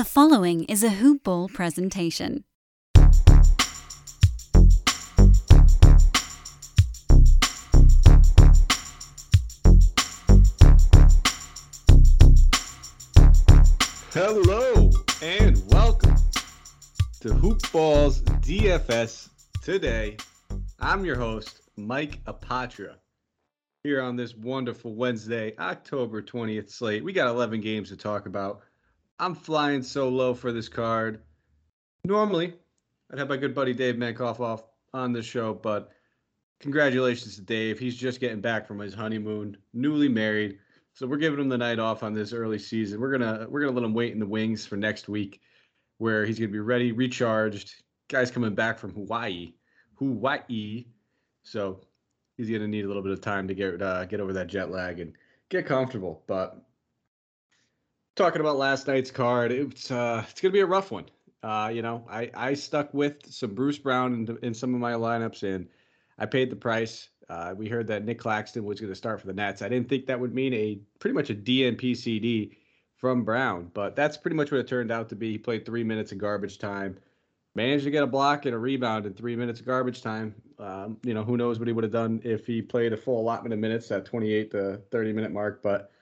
The following is a Hoop Ball presentation. Hello and welcome to Hoop Balls DFS today. I'm your host, Mike Apatra. Here on this wonderful Wednesday, October 20th slate. We got 11 games to talk about. I'm flying so low for this card. Normally, I'd have my good buddy Dave Mankoff off on the show, but congratulations to Dave. He's just getting back from his honeymoon, newly married. So we're giving him the night off on this early season. We're gonna we're gonna let him wait in the wings for next week, where he's gonna be ready, recharged. Guy's coming back from Hawaii, Hawaii. So he's gonna need a little bit of time to get uh, get over that jet lag and get comfortable. But talking about last night's card, it's uh, it's gonna be a rough one. Uh, you know, I I stuck with some Bruce Brown in, in some of my lineups, and I paid the price. Uh, we heard that Nick Claxton was going to start for the Nets. I didn't think that would mean a pretty much a DNP CD from Brown, but that's pretty much what it turned out to be. He played three minutes in garbage time, managed to get a block and a rebound in three minutes of garbage time. Um, you know, who knows what he would have done if he played a full allotment of minutes at 28 to 30 minute mark, but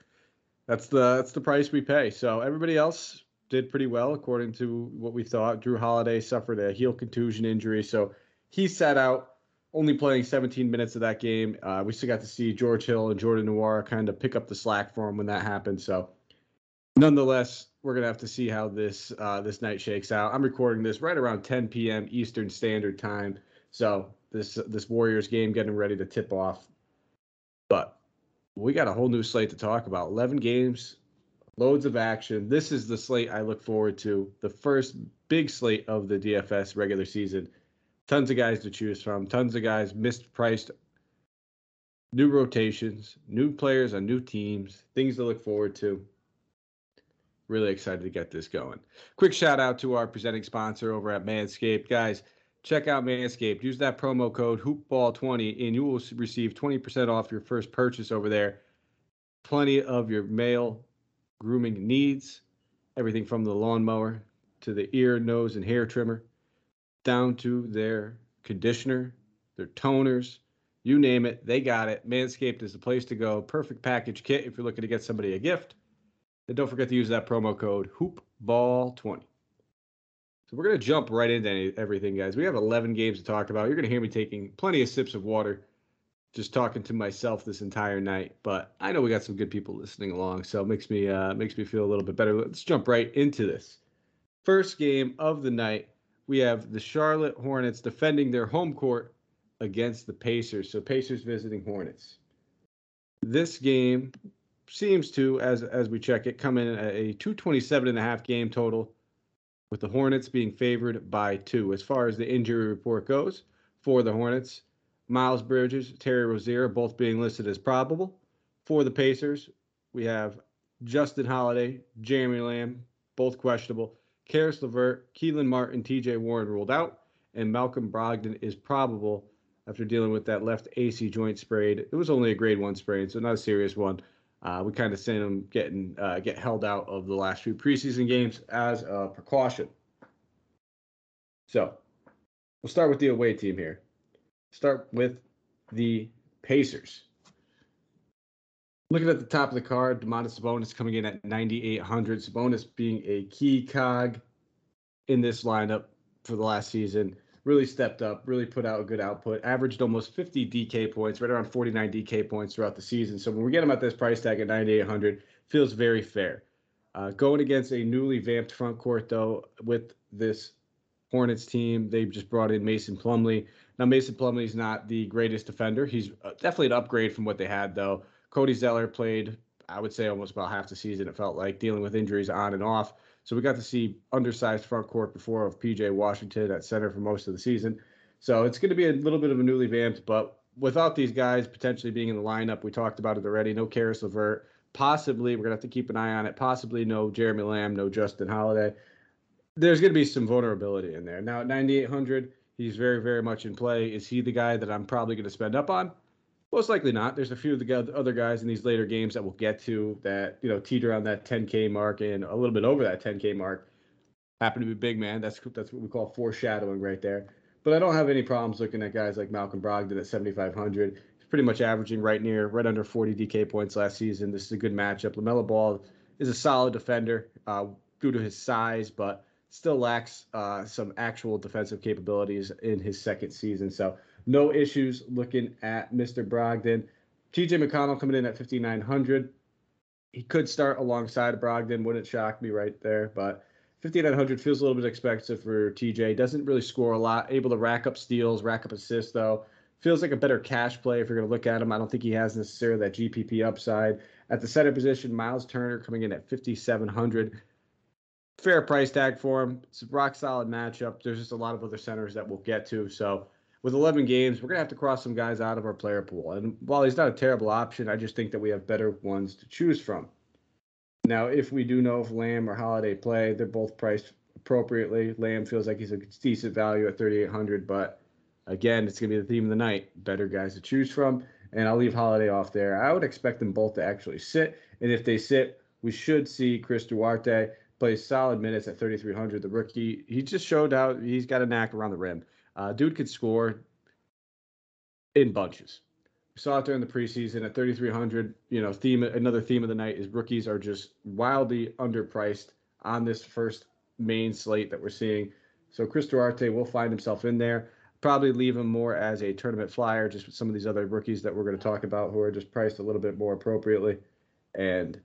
that's the that's the price we pay. So everybody else did pretty well according to what we thought. Jrue Holiday suffered a heel contusion injury, so he sat out only playing 17 minutes of that game. Uh, we still got to see George Hill and Jordan Nwora kind of pick up the slack for him when that happened. So, nonetheless, we're gonna have to see how this uh, this night shakes out. I'm recording this right around 10 p.m. Eastern Standard Time. So this this Warriors game getting ready to tip off. But we got a whole new slate to talk about. 11 games, loads of action. This is the slate I look forward to. The first big slate of the DFS regular season tons of guys to choose from, tons of guys mispriced, new rotations, new players on new teams, things to look forward to. Really excited to get this going. Quick shout out to our presenting sponsor over at Manscaped. Guys, check out Manscaped. Use that promo code HoopBall20 and you will receive 20% off your first purchase over there. Plenty of your male grooming needs, everything from the lawnmower to the ear, nose, and hair trimmer down to their conditioner, their toners, you name it, they got it. Manscaped is the place to go. Perfect package kit if you're looking to get somebody a gift. And don't forget to use that promo code HoopBall20. So we're going to jump right into everything, guys. We have 11 games to talk about. You're going to hear me taking plenty of sips of water, just talking to myself this entire night. But I know we got some good people listening along, so it makes me uh, makes me feel a little bit better. Let's jump right into this. First game of the night we have the Charlotte Hornets defending their home court against the Pacers. So Pacers visiting Hornets. This game seems to, as as we check it, come in a 227 and a half game total, with the Hornets being favored by two. As far as the injury report goes for the Hornets, Miles Bridges, Terry Rozier, both being listed as probable. For the Pacers, we have Justin Holiday, Jeremy Lamb, both questionable. Caris LeVert, Kelan Martin, TJ Warren ruled out, and Malcolm Brogdon is probable after dealing with that left AC joint sprain. It was only a grade one sprain, so not a serious one. Uh, we kind of seen them getting uh, get held out of the last few preseason games as a precaution. So we'll start with the away team here. Start with the Pacers. Looking at the top of the card, Domantas Sabonis coming in at 9,800. Sabonis being a key cog in this lineup for the last season. Really stepped up, really put out a good output, averaged almost 50 DK points, right around 49 DK points throughout the season. So when we get him at this price tag at 9,800, feels very fair. Uh, going against a newly vamped front court, though, with this Hornets team, they've just brought in Mason Plumlee. Now, Mason Plumlee is not the greatest defender. He's uh, definitely an upgrade from what they had, though. Cody Zeller played, I would say, almost about half the season. It felt like dealing with injuries on and off. So we got to see undersized front court before of PJ Washington at center for most of the season. So it's going to be a little bit of a newly vamped, but without these guys potentially being in the lineup, we talked about it already. No Caris LeVert. Possibly, we're going to have to keep an eye on it. Possibly no Jeremy Lamb, no Justin Holiday. There's going to be some vulnerability in there. Now at 9,800, he's very, very much in play. Is he the guy that I'm probably going to spend up on? Most likely not. There's a few of the other guys in these later games that we'll get to that you know teeter on that 10k mark and a little bit over that 10k mark. happen to be big man. That's that's what we call foreshadowing right there. But I don't have any problems looking at guys like Malcolm Brogdon at 7,500. He's pretty much averaging right near, right under 40 DK points last season. This is a good matchup. LaMelo Ball is a solid defender uh, due to his size, but still lacks uh, some actual defensive capabilities in his second season. So no issues looking at Mr. Brogdon. TJ McConnell coming in at 5,900. He could start alongside Brogdon. Wouldn't shock me right there, but 5,900 feels a little bit expensive for TJ. Doesn't really score a lot. Able to rack up steals, rack up assists, though. Feels like a better cash play if you're going to look at him. I don't think he has necessarily that GPP upside. At the center position, Miles Turner coming in at 5,700. Fair price tag for him. It's a rock solid matchup. There's just a lot of other centers that we'll get to. So with 11 games, we're going to have to cross some guys out of our player pool. And while he's not a terrible option, I just think that we have better ones to choose from. Now, if we do know if Lamb or Holiday play, they're both priced appropriately. Lamb feels like he's a decent value at 3,800, but again, it's going to be the theme of the night. Better guys to choose from. And I'll leave Holiday off there. I would expect them both to actually sit. And if they sit, we should see Chris Duarte play solid minutes at 3,300. The rookie, he just showed out he's got a knack around the rim. Uh, dude could score in bunches. We saw it during the preseason at 3,300. You know, theme another theme of the night is rookies are just wildly underpriced on this first main slate that we're seeing. So Chris Duarte will find himself in there. Probably leave him more as a tournament flyer, just with some of these other rookies that we're going to talk about who are just priced a little bit more appropriately. And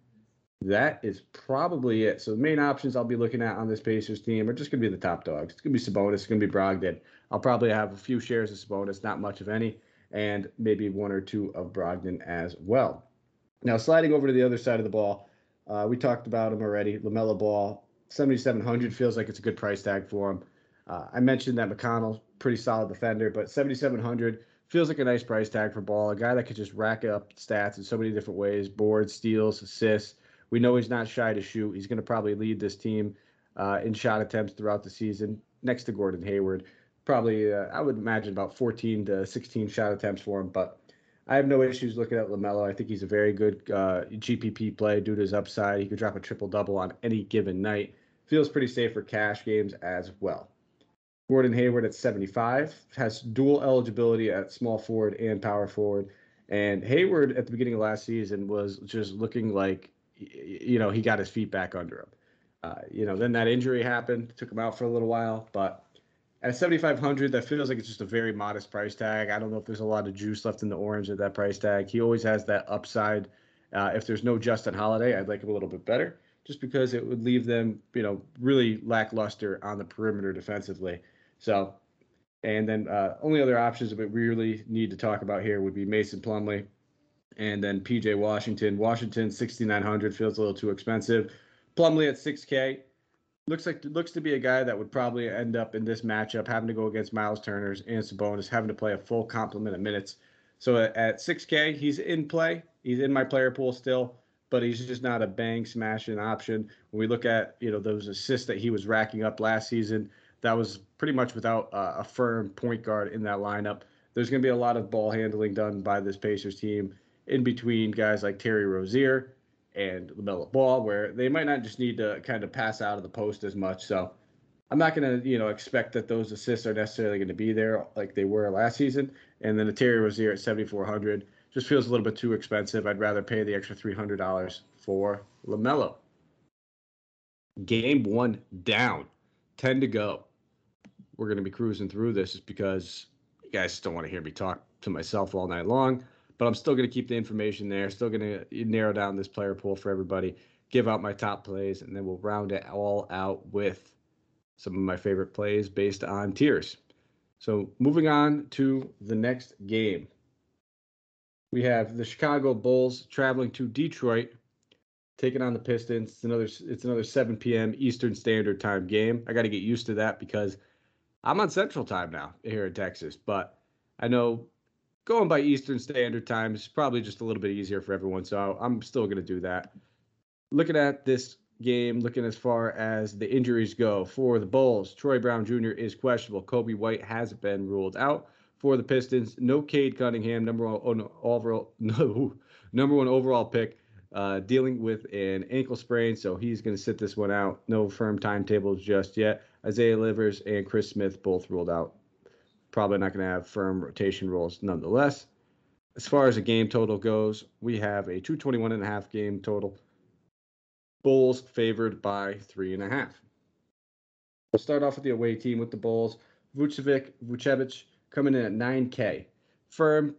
that is probably it. So the main options I'll be looking at on this Pacers team are just going to be the top dogs. It's going to be Sabonis. It's going to be Brogdon. I'll probably have a few shares of Sabonis, not much of any, and maybe one or two of Brogdon as well. Now sliding over to the other side of the ball, uh, we talked about him already. Lamelo Ball, 7,700 feels like it's a good price tag for him. Uh, I mentioned that McConnell, pretty solid defender, but 7,700 feels like a nice price tag for Ball, a guy that could just rack up stats in so many different ways: boards, steals, assists we know he's not shy to shoot. He's going to probably lead this team uh, in shot attempts throughout the season, next to Gordon Hayward. Probably, uh, I would imagine about 14 to 16 shot attempts for him. But I have no issues looking at LaMelo. I think he's a very good uh, GPP play due to his upside. He could drop a triple double on any given night. Feels pretty safe for cash games as well. Gordon Hayward at 75 has dual eligibility at small forward and power forward. And Hayward at the beginning of last season was just looking like you know, he got his feet back under him. Uh, you know, then that injury happened, took him out for a little while, but at 7500 that feels like it's just a very modest price tag. I don't know if there's a lot of juice left in the orange at that price tag. He always has that upside. Uh, if there's no justin holiday i'd like him a little bit better just because it would leave them you know really lackluster on the perimeter defensively. So and then uh, only other options that we really need to talk about here would be mason plumlee and then PJ Washington. Washington 6900 feels a little too expensive. Plumlee at 6K looks like looks to be a guy that would probably end up in this matchup having to go against Miles Turner's and Sabonis, having to play a full complement of minutes. So at 6K, he's in play. He's in my player pool still, but he's just not a bang smashing option. When we look at you know those assists that he was racking up last season, that was pretty much without uh, a firm point guard in that lineup. There's going to be a lot of ball handling done by this Pacers team in between guys like Terry Rozier and LaMelo Ball, where they might not just need to kind of pass out of the post as much. So I'm not going to, you know, expect that those assists are necessarily going to be there like they were last season. And then the Terry Rozier at 7,400 just feels a little bit too expensive. I'd rather pay the extra $300 for LaMelo. Game one down, 10 to go. We're going to be cruising through this just because you guys don't want to hear me talk to myself all night long but I'm still going to keep the information there. Still going to narrow down this player pool for everybody. Give out my top plays, and then we'll round it all out with some of my favorite plays based on tiers. So moving on to the next game, we have the Chicago Bulls traveling to Detroit, taking on the Pistons. It's another it's another 7 p.m. Eastern Standard Time game. I got to get used to that because I'm on Central Time now here in Texas, but I know going by Eastern Standard Time is probably just a little bit easier for everyone. So I'm still going to do that. Looking at this game, looking as far as the injuries go for the Bulls, Troy Brown Jr. is questionable. Coby White has been ruled out for the Pistons. No Cade Cunningham, number one overall, no, number one overall pick. uh, dealing with an ankle sprain, so he's going to sit this one out. No firm timetables just yet. Isaiah Livers and Chris Smith both ruled out. Probably not going to have firm rotation roles nonetheless. As far as the game total goes, we have a 221 and a half game total. Bulls favored by three and a half. We'll start off with the away team with the Bulls. Vucevic, Vucevic coming in at 9K. Firm,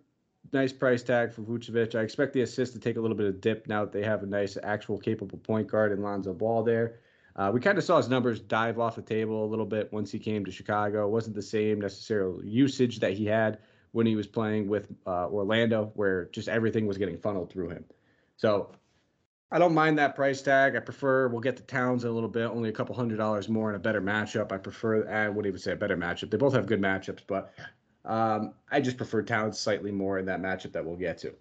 nice price tag for Vucevic. I expect the assist to take a little bit of dip now that they have a nice, actual, capable point guard in Lonzo Ball there. Uh, we kind of saw his numbers dive off the table a little bit once he came to Chicago. It wasn't the same necessarily usage that he had when he was playing with uh, Orlando, where just everything was getting funneled through him. So I don't mind that price tag. I prefer we'll get to Towns a little bit, only a couple hundred dollars more in a better matchup. I prefer I wouldn't even say a better matchup. They both have good matchups, but um, I just prefer Towns slightly more in that matchup that we'll get to.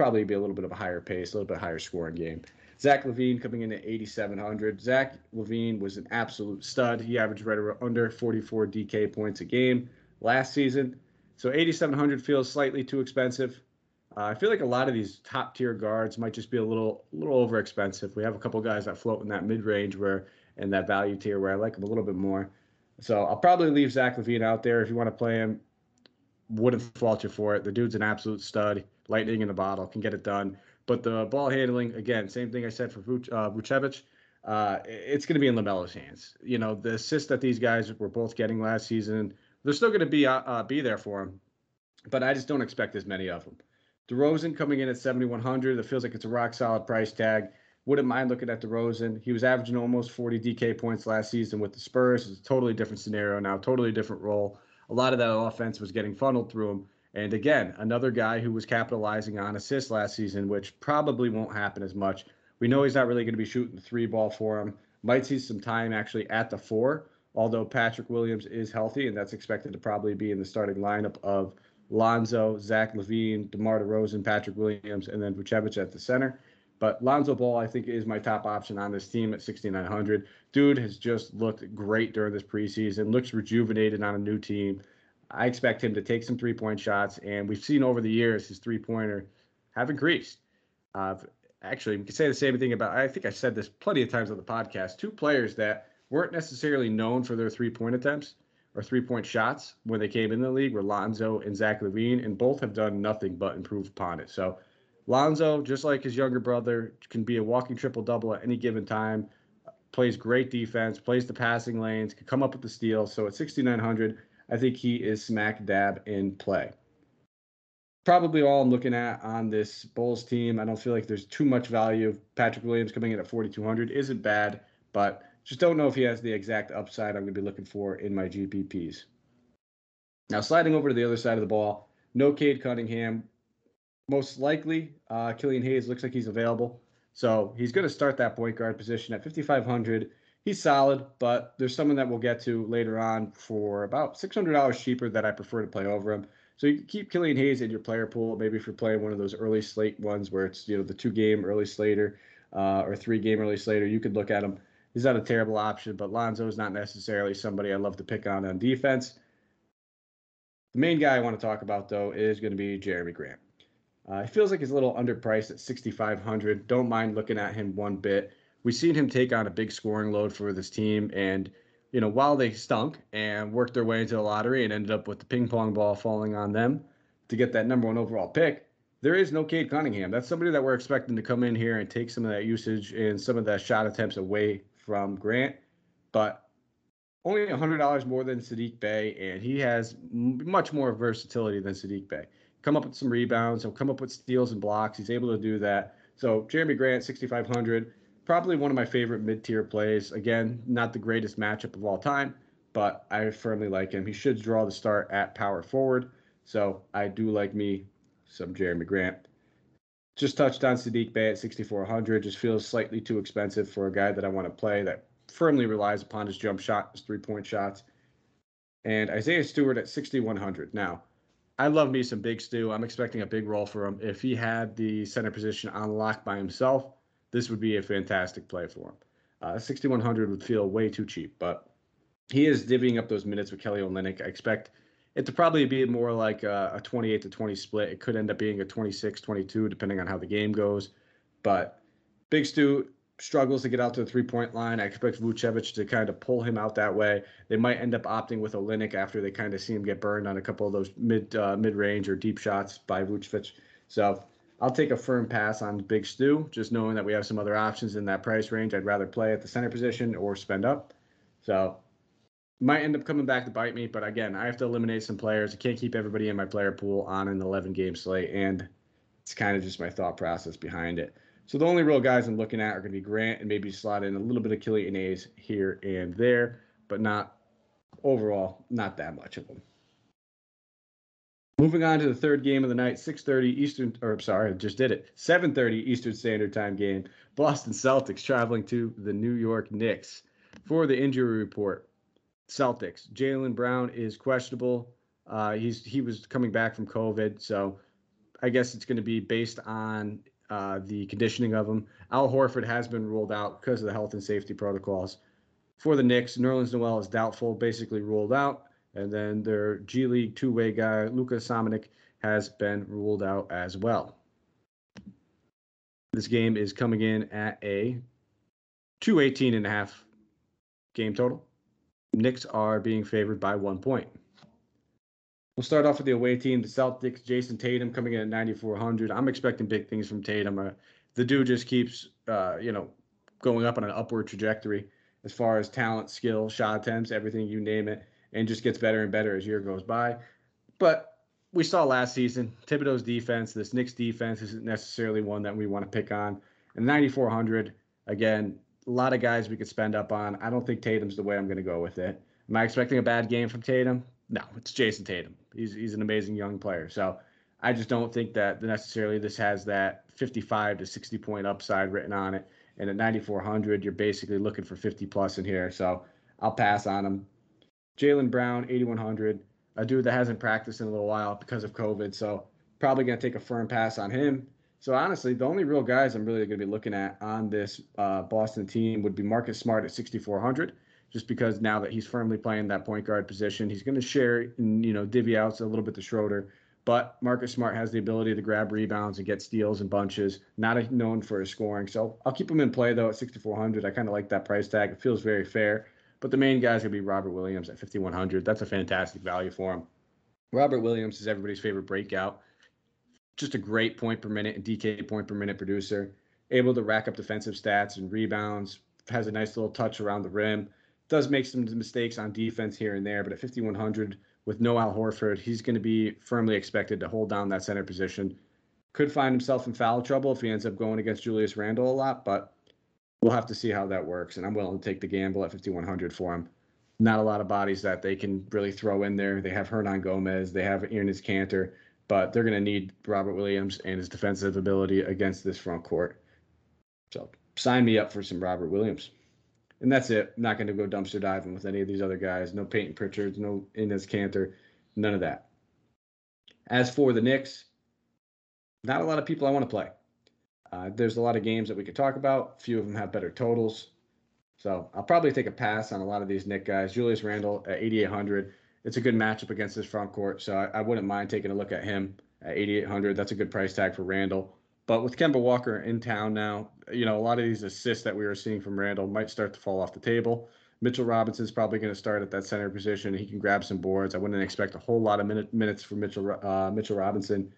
Probably be a little bit of a higher pace, a little bit higher scoring game. Zach LaVine coming in at 8,700. Zach LaVine was an absolute stud. He averaged right under 44 DK points a game last season. So 8,700 feels slightly too expensive. Uh, I feel like a lot of these top tier guards might just be a little, little over expensive. We have a couple guys that float in that mid range where, in that value tier where I like them a little bit more. So I'll probably leave Zach LaVine out there if you want to play him. Wouldn't fault you for it. The dude's an absolute stud, lightning in the bottle, can get it done. But the ball handling, again, same thing I said for uh, Vucevic. Uh, it's going to be in LaMelo's hands. You know, the assists that these guys were both getting last season, they're still going to be uh, uh, be there for him, but I just don't expect as many of them. DeRozan coming in at 7,100. It feels like it's a rock solid price tag. Wouldn't mind looking at DeRozan. He was averaging almost 40 DK points last season with the Spurs. It's a totally different scenario now, totally different role. A lot of that offense was getting funneled through him. And again, another guy who was capitalizing on assists last season, which probably won't happen as much. We know he's not really going to be shooting the three ball for him. Might see some time actually at the four, although Patrick Williams is healthy, and that's expected to probably be in the starting lineup of Lonzo, Zach LaVine, DeMar DeRozan, Patrick Williams, and then Vucevic at the center. But Lonzo Ball, I think, is my top option on this team at 6,900. Dude has just looked great during this preseason, looks rejuvenated on a new team. I expect him to take some three point shots, and we've seen over the years his three pointer have increased. Uh, actually, we can say the same thing about, I think I said this plenty of times on the podcast, two players that weren't necessarily known for their three point attempts or three point shots when they came in the league were Lonzo and Zach LaVine, and both have done nothing but improve upon it. So Lonzo, just like his younger brother, can be a walking triple double at any given time. Plays great defense, plays the passing lanes, can come up with the steal. So at 6,900, I think he is smack dab in play. Probably all I'm looking at on this Bulls team. I don't feel like there's too much value. Patrick Williams coming in at 4,200 isn't bad, but just don't know if he has the exact upside I'm going to be looking for in my GPPs. Now, sliding over to the other side of the ball, no Cade Cunningham. Most likely, uh, Killian Hayes looks like he's available. So he's going to start that point guard position at 5,500. He's solid, but there's someone that we'll get to later on for about $600 cheaper that I prefer to play over him. So you keep Killian Hayes in your player pool. Maybe if you're playing one of those early slate ones where it's you know the two game early slater uh, or three game early slater, you could look at him he's not a terrible option, but Lonzo is not necessarily somebody I love to pick on on defense. The main guy I want to talk about though is going to be Jerami Grant. Uh, he feels like he's a little underpriced at 6,500. Don't mind looking at him one bit. We've seen him take on a big scoring load for this team, and you know while they stunk and worked their way into the lottery and ended up with the ping pong ball falling on them to get that number one overall pick, there is no Cade Cunningham. That's somebody that we're expecting to come in here and take some of that usage and some of that shot attempts away from Grant, but only $100 more than Saddiq Bey, and he has much more versatility than Saddiq Bey. Come up with some rebounds, he'll come up with steals and blocks. He's able to do that. So Jerami Grant, 6,500, probably one of my favorite mid-tier plays. Again, not the greatest matchup of all time, but I firmly like him. He should draw the start at power forward. So I do like me some Jerami Grant. Just touched on Saddiq Bey at 6,400. Just feels slightly too expensive for a guy that I want to play that firmly relies upon his jump shot, his three point shots. And Isaiah Stewart at 6,100. Now, I love me some Big Stu. I'm expecting a big role for him. If he had the center position on lock by himself, this would be a fantastic play for him. Uh, 6,100 would feel way too cheap, but he is divvying up those minutes with Kelly Olynyk. I expect it to probably be more like a, a 28 to 20 split. It could end up being a 26 22, depending on how the game goes. But Big Stu struggles to get out to the three point line. I expect Vucevic to kind of pull him out that way. They might end up opting with Olynyk after they kind of see him get burned on a couple of those mid uh, mid range or deep shots by Vucevic. So I'll take a firm pass on Big Stu, just knowing that we have some other options in that price range. I'd rather play at the center position or spend up. So might end up coming back to bite me, but again, I have to eliminate some players. I can't keep everybody in my player pool on an 11 game slate, and it's kind of just my thought process behind it. So the only real guys I'm looking at are going to be Grant and maybe slot in a little bit of Killian Hayes here and there, but not overall, not that much of them. Moving on to the third game of the night, 6:30 Eastern, or sorry, I just did it. 7:30 Eastern Standard Time game. Boston Celtics traveling to the New York Knicks for the injury report. Celtics. Jaylen Brown is questionable. Uh, he's he was coming back from COVID, so I guess it's going to be based on uh, the conditioning of him. Al Horford has been ruled out because of the health and safety protocols. For the Knicks, Nerlens Noel is doubtful, basically ruled out, and then their G League two-way guy Luka Samanic has been ruled out as well. This game is coming in at a 218 and a half game total. Knicks are being favored by one point. We'll start off with the away team, the Celtics. Jayson Tatum coming in at 9,400. I'm expecting big things from Tatum. Uh, the dude just keeps, uh, you know, going up on an upward trajectory as far as talent, skill, shot attempts, everything you name it, and just gets better and better as year goes by. But we saw last season Thibodeau's defense, this Knicks defense isn't necessarily one that we want to pick on. And 9,400, again, a lot of guys we could spend up on. I don't think Tatum's the way I'm going to go with it. Am I expecting a bad game from Tatum? No, it's Jayson Tatum. He's he's an amazing young player. So I just don't think that necessarily this has that 55 to 60 point upside written on it. And at 9400, you're basically looking for 50 plus in here. So I'll pass on him. Jaylen Brown, 8100, a dude that hasn't practiced in a little while because of COVID. So probably going to take a firm pass on him. So honestly, the only real guys I'm really going to be looking at on this uh, Boston team would be Marcus Smart at 6,400, just because now that he's firmly playing that point guard position, he's going to share and you know divvy out a little bit to Schroeder. But Marcus Smart has the ability to grab rebounds and get steals and bunches. Not known for his scoring, so I'll keep him in play though at 6,400. I kind of like that price tag. It feels very fair. But the main guy is going to be Robert Williams at 5,100. That's a fantastic value for him. Robert Williams is everybody's favorite breakout just a great point per minute and DK point per minute producer, able to rack up defensive stats and rebounds, has a nice little touch around the rim, does make some mistakes on defense here and there, but at 5,100 with no Al Horford, he's going to be firmly expected to hold down that center position. Could find himself in foul trouble if he ends up going against Julius Randle a lot, but we'll have to see how that works. And I'm willing to take the gamble at 5,100 for him. Not a lot of bodies that they can really throw in there. They have Hernangomez, they have Enes Kanter but they're going to need Robert Williams and his defensive ability against this front court. So sign me up for some Robert Williams. And that's it. I'm not going to go dumpster diving with any of these other guys. No Payton Pritchards, no Enes Kanter, none of that. As for the Knicks, not a lot of people I want to play. Uh, there's a lot of games that we could talk about. A few of them have better totals. So I'll probably take a pass on a lot of these Knick guys. Julius Randle at 8,800 it's a good matchup against this front court. So I, I wouldn't mind taking a look at him at 8,800. That's a good price tag for Randle. But with Kemba Walker in town now, you know, a lot of these assists that we were seeing from Randle might start to fall off the table. Mitchell Robinson's probably going to start at that center position. He can grab some boards. I wouldn't expect a whole lot of minute, minutes from Mitchell uh, Mitchell Robinson.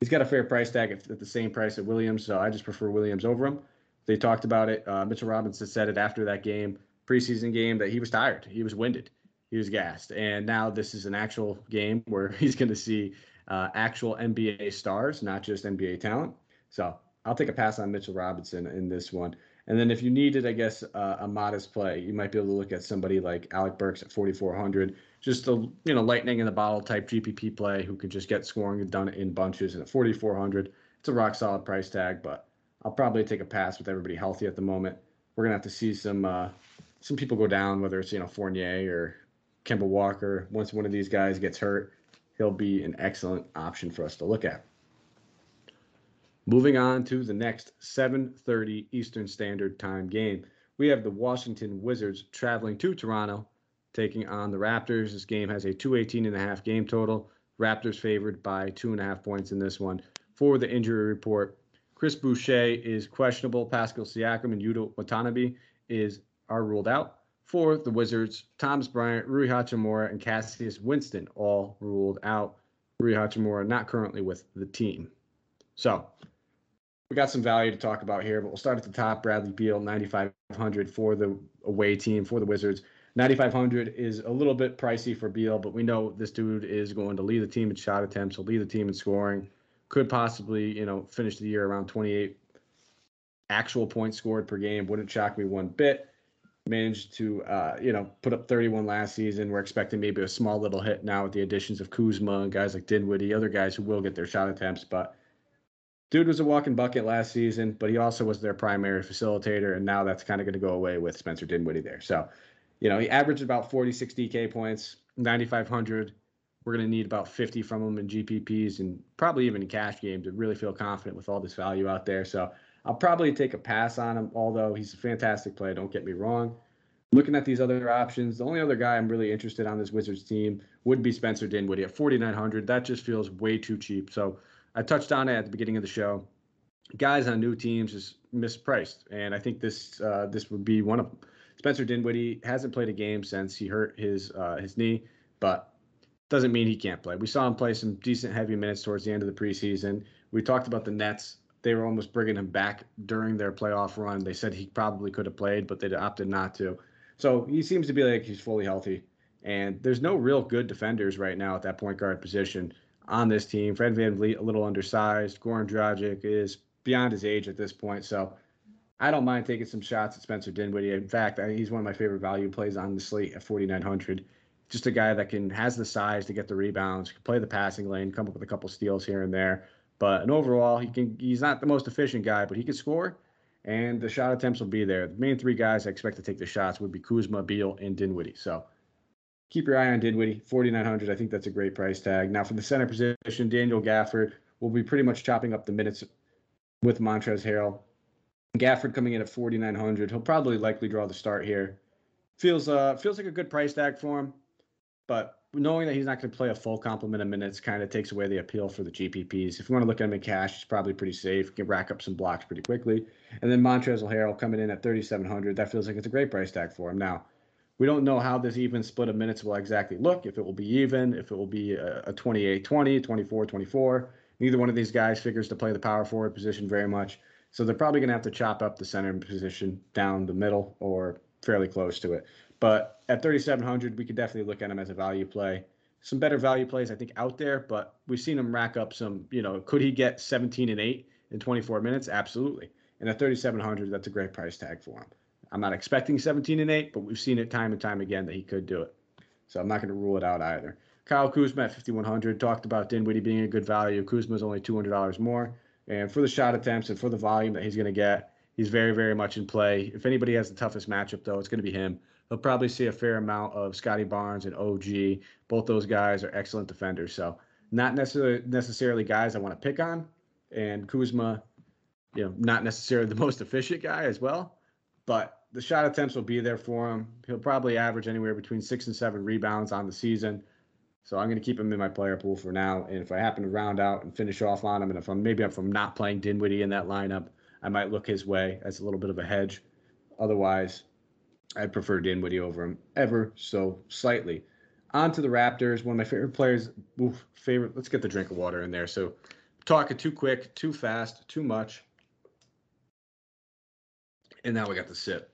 He's got a fair price tag at, at, the same price at Williams, so I just prefer Williams over him. They talked about it. Uh, Mitchell Robinson said it after that game, preseason game, that he was tired. He was winded he was gassed. And now this is an actual game where he's going to see uh, actual NBA stars, not just NBA talent. So I'll take a pass on Mitchell Robinson in this one. And then if you needed, I guess, uh, a modest play, you might be able to look at somebody like Alec Burks at 4,400, just a you know lightning in the bottle type GPP play who can just get scoring done in bunches. And at 4,400, it's a rock solid price tag, but I'll probably take a pass with everybody healthy at the moment. We're gonna have to see some uh, some people go down, whether it's you know Fournier or Kemba Walker, once one of these guys gets hurt, he'll be an excellent option for us to look at. Moving on to the next 7:30 Eastern Standard Time game. We have the Washington Wizards traveling to Toronto, taking on the Raptors. This game has a 218 and a half game total. Raptors favored by two and a half points in this one. For the injury report, Chris Boucher is questionable. Pascal Siakam and Yuta Watanabe is are ruled out. For the Wizards, Thomas Bryant, Rui Hachimura, and Cassius Winston all ruled out. Rui Hachimura not currently with the team. So we got some value to talk about here, but we'll start at the top. Bradley Beal, 9,500 for the away team for the Wizards. 9,500 is a little bit pricey for Beal, but we know this dude is going to lead the team in shot attempts. He'll lead the team in scoring. Could possibly, you know, finish the year around 28 actual points scored per game. Wouldn't shock me one bit managed to uh, you know put up 31 last season. We're expecting maybe a small little hit now with the additions of Kuzma and guys like Dinwiddie, other guys who will get their shot attempts. But dude was a walking bucket last season, but he also was their primary facilitator, and now that's kind of going to go away with Spencer Dinwiddie there. So, you know, he averaged about 46 DK points, 9,500. We're going to need about 50 from him in GPPs and probably even in cash game to really feel confident with all this value out there. So I'll probably take a pass on him, although he's a fantastic player. Don't get me wrong. Looking at these other options, the only other guy I'm really interested on this Wizards team would be Spencer Dinwiddie at 4,900. That just feels way too cheap. So I touched on it at the beginning of the show. Guys on new teams is mispriced, and I think this uh, this would be one of them. Spencer Dinwiddie hasn't played a game since he hurt his uh, his knee, but doesn't mean he can't play. We saw him play some decent heavy minutes towards the end of the preseason. We talked about the Nets they were almost bringing him back during their playoff run. They said he probably could have played, but they opted not to. So he seems to be like he's fully healthy. And there's no real good defenders right now at that point guard position on this team. Fred Van VanVleet, a little undersized. Goran Dragic is beyond his age at this point. So I don't mind taking some shots at Spencer Dinwiddie. In fact, he's one of my favorite value plays on the slate at 4,900. Just a guy that can has the size to get the rebounds, can play the passing lane, come up with a couple steals here and there. But and overall, he can he's not the most efficient guy, but he can score, and the shot attempts will be there. The main three guys I expect to take the shots would be Kuzma, Beal, and Dinwiddie. So keep your eye on Dinwiddie, 4,900. I think that's a great price tag. Now for the center position, Daniel Gafford will be pretty much chopping up the minutes with Montrezl Harrell. Gafford coming in at 4,900. He'll probably likely draw the start here. Feels uh feels like a good price tag for him, but knowing that he's not going to play a full complement of minutes kind of takes away the appeal for the GPPs. If you want to look at him in cash, he's probably pretty safe. Can rack up some blocks pretty quickly. And then Montrezl Harrell coming in at 3,700. That feels like it's a great price tag for him. Now, we don't know how this even split of minutes will exactly look. If it will be even, if it will be a 28 20, 24 24. Neither one of these guys figures to play the power forward position very much. So they're probably going to have to chop up the center position down the middle or fairly close to it. But at 3,700, we could definitely look at him as a value play. Some better value plays, I think, out there, but we've seen him rack up some. You know, could he get 17 and 8 in 24 minutes? Absolutely. And at 3,700, that's a great price tag for him. I'm not expecting 17 and 8, but we've seen it time and time again that he could do it. So I'm not going to rule it out either. Kyle Kuzma at 5,100 talked about Dinwiddie being a good value. Kuzma's only $200 more. And for the shot attempts and for the volume that he's going to get, he's very, very much in play. If anybody has the toughest matchup, though, it's going to be him. He'll probably see a fair amount of Scottie Barnes and OG. Both those guys are excellent defenders. So not necessarily necessarily guys I want to pick on. And Kuzma, you know, not necessarily the most efficient guy as well, but the shot attempts will be there for him. He'll probably average anywhere between six and seven rebounds on the season. So I'm going to keep him in my player pool for now. And if I happen to round out and finish off on him, and if I'm maybe if I'm from not playing Dinwiddie in that lineup, I might look his way as a little bit of a hedge. Otherwise, I prefer Dinwiddie over him ever so slightly. On to the Raptors, one of my favorite players. Oof, favorite. Let's get the drink of water in there. So, talking too quick, too fast, too much. And now we got the sip.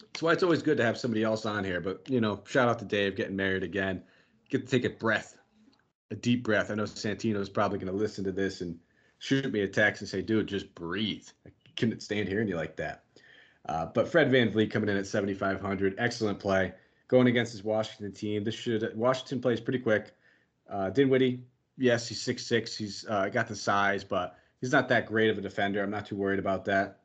That's why it's always good to have somebody else on here. But, you know, shout out to Dave getting married again. Get to take a breath, a deep breath. I know Santino is probably going to listen to this and shoot me a text and say, dude, just breathe. I couldn't stand hearing you like that. Uh, but Fred VanVleet coming in at 7,500, excellent play. Going against his Washington team. This should Washington plays pretty quick. Uh, Dinwiddie, yes, he's six six. He's uh, got the size, but he's not that great of a defender. I'm not too worried about that.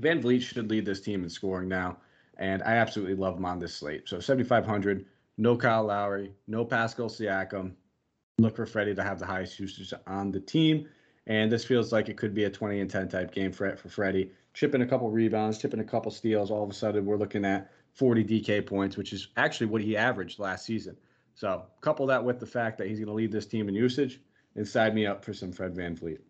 VanVleet should lead this team in scoring now, and I absolutely love him on this slate. So 7,500, no Kyle Lowry, no Pascal Siakam. Look for Freddie to have the highest usage on the team, and this feels like it could be a 20 and 10 type game for for Freddie chipping a couple rebounds, chipping a couple steals, all of a sudden we're looking at 40 DK points, which is actually what he averaged last season. So couple that with the fact that he's going to lead this team in usage and side me up for some Fred Van VanVleet.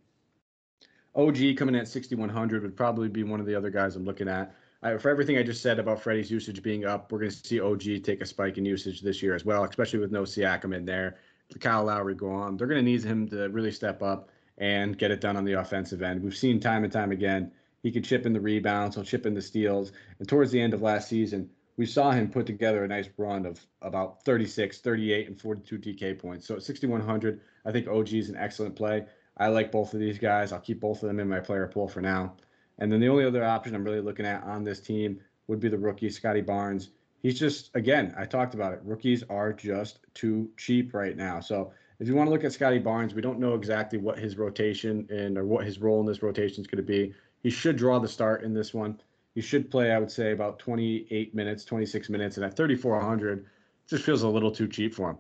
OG coming at 6,100 would probably be one of the other guys I'm looking at. For everything I just said about Freddie's usage being up, we're going to see OG take a spike in usage this year as well, especially with no Siakam in there. The Kyle Lowry go on. They're going to need him to really step up and get it done on the offensive end. We've seen time and time again he can chip in the rebounds, he'll chip in the steals. And towards the end of last season, we saw him put together a nice run of about 36, 38, and 42 DK points. So at 6,100, I think OG is an excellent play. I like both of these guys. I'll keep both of them in my player pool for now. And then the only other option I'm really looking at on this team would be the rookie, Scottie Barnes. He's just, again, I talked about it. Rookies are just too cheap right now. So if you want to look at Scottie Barnes, we don't know exactly what his rotation and or what his role in this rotation is going to be. He should draw the start in this one. He should play, I would say, about 28 minutes, 26 minutes, and at 3,400, just feels a little too cheap for him.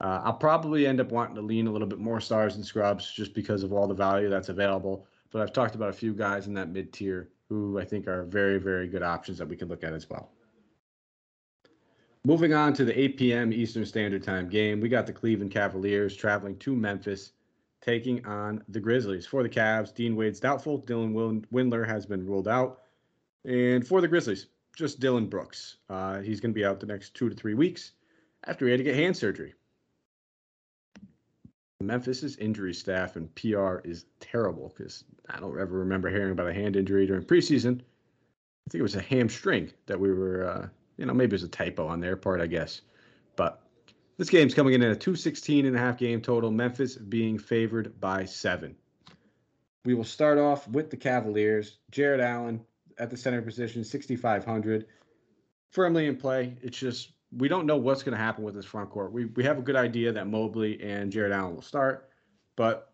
Uh, I'll probably end up wanting to lean a little bit more stars and scrubs just because of all the value that's available. But I've talked about a few guys in that mid tier who I think are very, very good options that we can look at as well. Moving on to the 8 p.m. Eastern Standard Time game, we got the Cleveland Cavaliers traveling to Memphis, taking on the Grizzlies. For the Cavs, Dean Wade's doubtful. Dylan Windler has been ruled out. And for the Grizzlies, just Dillon Brooks. Uh, he's going to be out the next two to three weeks after he had to get hand surgery. Memphis's injury staff and PR is terrible because I don't ever remember hearing about a hand injury during preseason. I think it was a hamstring that we were, uh, you know, maybe it was a typo on their part, I guess. But this game's coming in at a 216 and a half game total, Memphis being favored by seven. We will start off with the Cavaliers. Jarrett Allen, at the center position, 6,500. Firmly in play. It's just we don't know what's going to happen with this front court. We we have a good idea that Mobley and Jarrett Allen will start, but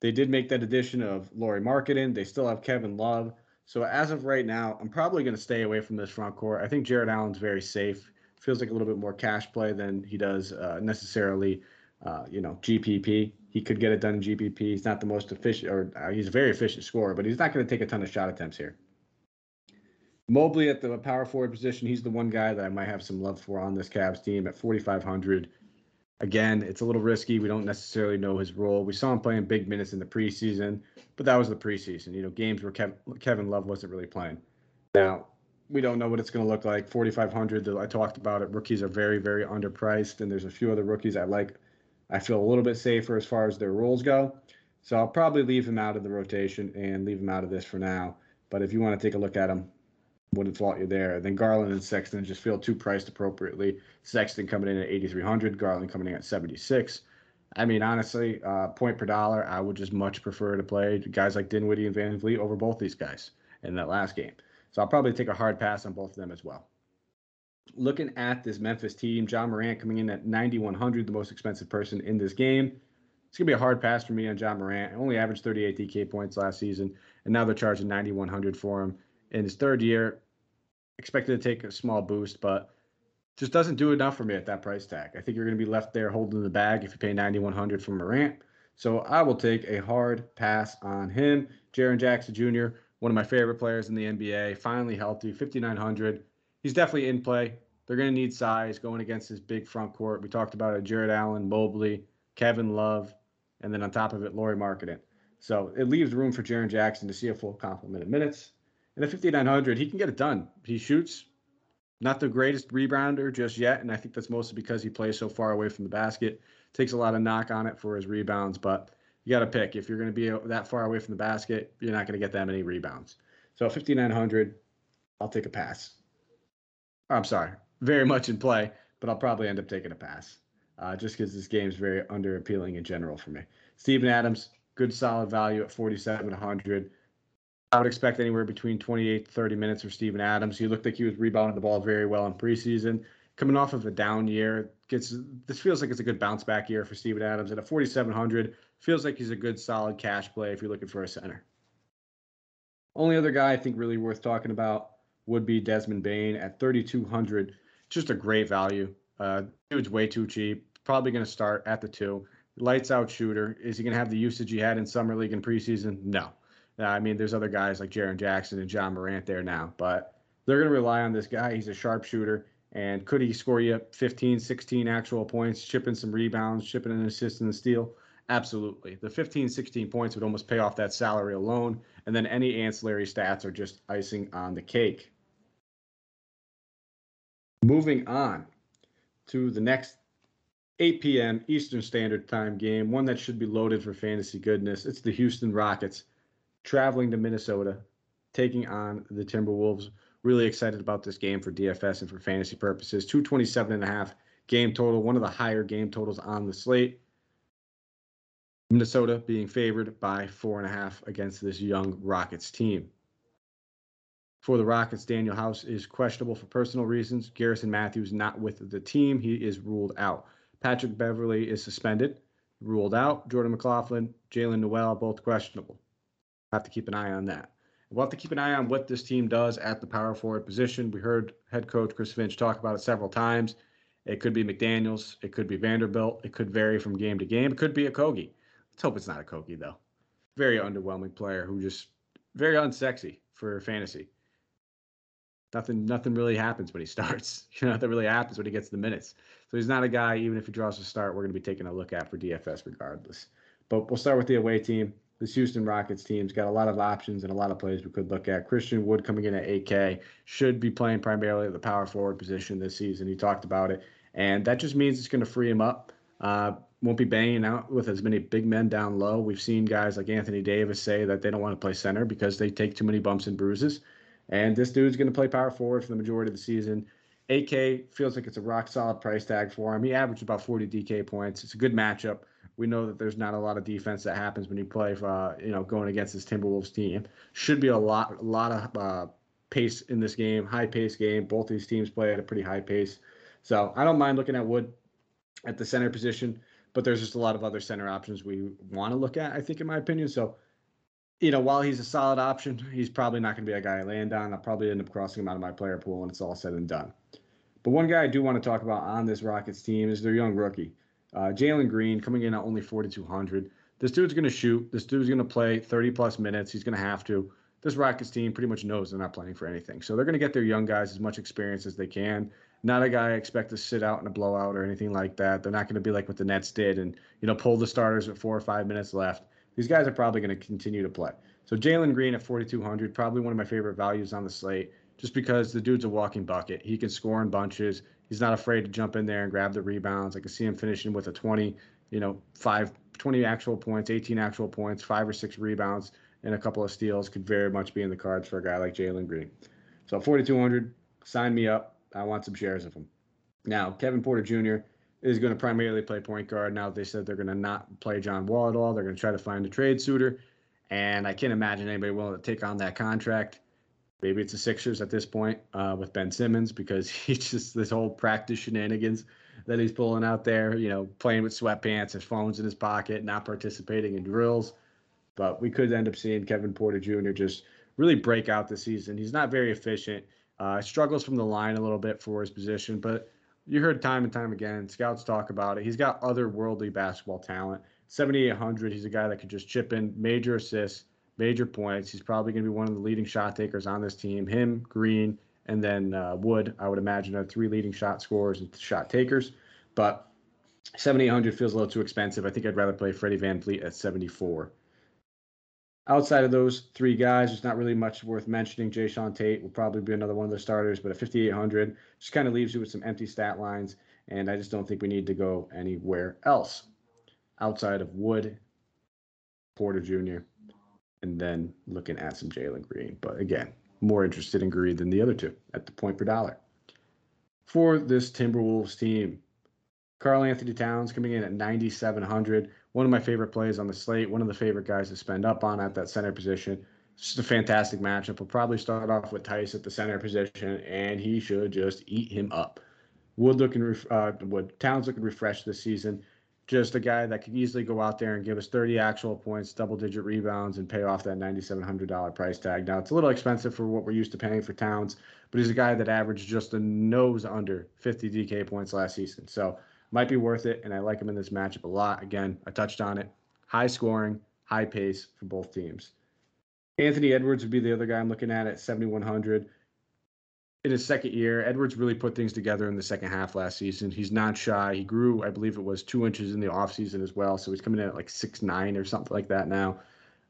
they did make that addition of Lauri Markkanen. They still have Kevin Love. So as of right now, I'm probably going to stay away from this front court. I think Jarrett Allen's very safe. Feels like a little bit more cash play than he does uh, necessarily, uh, you know, GPP. He could get it done in GPP. He's not the most efficient, or uh, he's a very efficient scorer, but he's not going to take a ton of shot attempts here. Mobley at the power forward position, he's the one guy that I might have some love for on this Cavs team at 4,500. Again, it's a little risky. We don't necessarily know his role. We saw him playing big minutes in the preseason, but that was the preseason. You know, games where Kev- Kevin Love wasn't really playing. Now, we don't know what it's going to look like. 4,500. I talked about it. Rookies are very, very underpriced, and there's a few other rookies I like. I feel a little bit safer as far as their roles go. So I'll probably leave him out of the rotation and leave him out of this for now. But if you want to take a look at him, wouldn't fault you there. Then Garland and Sexton just feel too priced appropriately. Sexton coming in at 8,300, Garland coming in at 76. I mean, honestly, uh, point per dollar, I would just much prefer to play guys like Dinwiddie and VanVleet over both these guys in that last game. So I'll probably take a hard pass on both of them as well. Looking at this Memphis team, Ja Morant coming in at 9,100, the most expensive person in this game. It's going to be a hard pass for me on Ja Morant. Only averaged 38 DK points last season, and now they're charging 9,100 for him. In his third year, expected to take a small boost, but just doesn't do enough for me at that price tag. I think you're going to be left there holding the bag if you pay 9100 for Morant. So I will take a hard pass on him. Jaren Jackson Jr., one of my favorite players in the NBA, finally healthy, 5900. He's definitely in play. They're going to need size going against this big front court. We talked about it, Jarrett Allen, Mobley, Kevin Love, and then on top of it, Lauri Markkanen. So it leaves room for Jaren Jackson to see a full complement of minutes. In the 5900, he can get it done. He shoots, not the greatest rebounder just yet, and I think that's mostly because he plays so far away from the basket. Takes a lot of knock on it for his rebounds, but you got to pick. If you're going to be that far away from the basket, you're not going to get that many rebounds. So 5900, I'll take a pass. I'm sorry, very much in play, but I'll probably end up taking a pass, uh, just because this game is very under appealing in general for me. Steven Adams, good solid value at 4700. I would expect anywhere between 28 to 30 minutes for Steven Adams. He looked like he was rebounding the ball very well in preseason. Coming off of a down year, gets this feels like it's a good bounce back year for Steven Adams. At a 4,700, feels like he's a good solid cash play if you're looking for a center. Only other guy I think really worth talking about would be Desmond Bane at 3,200. Just a great value. Uh, dude's way too cheap. Probably going to start at the two. Lights out shooter. Is he going to have the usage he had in summer league and preseason? No. Uh, I mean, there's other guys like Jaren Jackson and Ja Morant there now, but they're going to rely on this guy. He's a sharpshooter. And could he score you 15, 16 actual points, chipping some rebounds, chipping an assist and a steal? Absolutely. The 15, 16 points would almost pay off that salary alone. And then any ancillary stats are just icing on the cake. Moving on to the next 8 p.m. Eastern Standard Time game, one that should be loaded for fantasy goodness. It's the Houston Rockets traveling to Minnesota, taking on the Timberwolves. Really excited about this game for DFS and for fantasy purposes. 227 and a half game total, one of the higher game totals on the slate. Minnesota being favored by four and a half against this young Rockets team. For the Rockets, Danuel House is questionable for personal reasons. Garrison Matthews not with the team. He is ruled out. Patrick Beverley is suspended, ruled out. Jordan McLaughlin, Jaylen Nowell, both questionable. Have to keep an eye on that. We'll have to keep an eye on what this team does at the power forward position. We heard head coach Chris Finch talk about it several times. It could be McDaniels. It could be Vanderbilt. It could vary from game to game. It could be Okogie. Let's hope it's not Okogie, though. Very underwhelming player who just very unsexy for fantasy. Nothing, nothing really happens when he starts. You know, nothing really happens when he gets the minutes. So he's not a guy, even if he draws a start, we're going to be taking a look at for DFS regardless. But we'll start with the away team. This Houston Rockets team's got a lot of options and a lot of plays we could look at. Christian Wood coming in at 8K should be playing primarily at the power forward position this season. He talked about it, and that just means it's going to free him up. Uh, won't be banging out with as many big men down low. We've seen guys like Anthony Davis say that they don't want to play center because they take too many bumps and bruises. And this dude's going to play power forward for the majority of the season. 8K feels like it's a rock solid price tag for him. He averaged about 40 DK points. It's a good matchup. We know that there's not a lot of defense that happens when you play, for, uh, you know, going against this Timberwolves team. Should be a lot, a lot of uh, pace in this game, high pace game. Both these teams play at a pretty high pace, so I don't mind looking at Wood at the center position but there's just a lot of other center options we want to look at, I think, in my opinion. So, you know, while he's a solid option, he's probably not going to be a guy I land on. I'll probably end up crossing him out of my player pool when it's all said and done. But one guy I do want to talk about on this Rockets team is their young rookie, uh, Jalen Green, coming in at only 4,200. This dude's going to shoot. This dude's going to play 30 plus minutes. He's going to have to. This Rockets team pretty much knows they're not playing for anything. So they're going to get their young guys as much experience as they can not a guy I expect to sit out in a blowout or anything like that. They're not going to be like what the Nets did and you know pull the starters with four or five minutes left. These guys are probably going to continue to play. So Jalen Green at 4,200, probably one of my favorite values on the slate, just because the dude's a walking bucket. He can score in bunches. He's not afraid to jump in there and grab the rebounds. I can see him finishing with a 20, you know, five, 20 actual points, 18 actual points, five or six rebounds, and a couple of steals could very much be in the cards for a guy like Jalen Green. So 4,200, sign me up. I want some shares of him. Now, Kevin Porter Jr. is going to primarily play point guard. Now they said they're going to not play John Wall at all. They're going to try to find a trade suitor. And I can't imagine anybody willing to take on that contract. Maybe it's the Sixers at this point uh, with Ben Simmons because he's just this whole practice shenanigans that he's pulling out there, you know, playing with sweatpants, his phone's in his pocket, not participating in drills. But we could end up seeing Kevin Porter Jr. just really break out this season. He's not very efficient. Uh, struggles from the line a little bit for his position, but you heard time and time again scouts talk about it. He's got otherworldly basketball talent. 7,800. He's a guy that could just chip in major assists, major points. He's probably going to be one of the leading shot takers on this team. Him, Green, and then uh, Wood, I would imagine, are three leading shot scorers and shot takers. But 7,800 feels a little too expensive. I think I'd rather play Freddie VanVleet at 74. Outside of those three guys, there's not really much worth mentioning. Jae'Sean Tate will probably be another one of the starters, but at 5,800, just kind of leaves you with some empty stat lines, and I just don't think we need to go anywhere else outside of Wood, Porter Jr., and then looking at some Jalen Green. But again, more interested in Green than the other two at the point per dollar. For this Timberwolves team, Karl-Anthony Towns coming in at 9,700 one of my favorite plays on the slate, one of the favorite guys to spend up on at that center position. It's just a fantastic matchup. We'll probably start off with Theis at the center position, and he should just eat him up. Wood looking, uh, Wood Towns looking refreshed this season. Just a guy that could easily go out there and give us 30 actual points, double-digit rebounds, and pay off that $9,700 price tag. Now it's a little expensive for what we're used to paying for Towns, but he's a guy that averaged just a nose under 50 DK points last season. So might be worth it, and I like him in this matchup a lot. Again, I touched on it. High scoring, high pace for both teams. Anthony Edwards would be the other guy I'm looking at at 7,100. In his second year. Edwards really put things together in the second half last season. He's not shy. He grew, I believe it was two inches in the offseason as well. So he's coming in at like six nine or something like that now.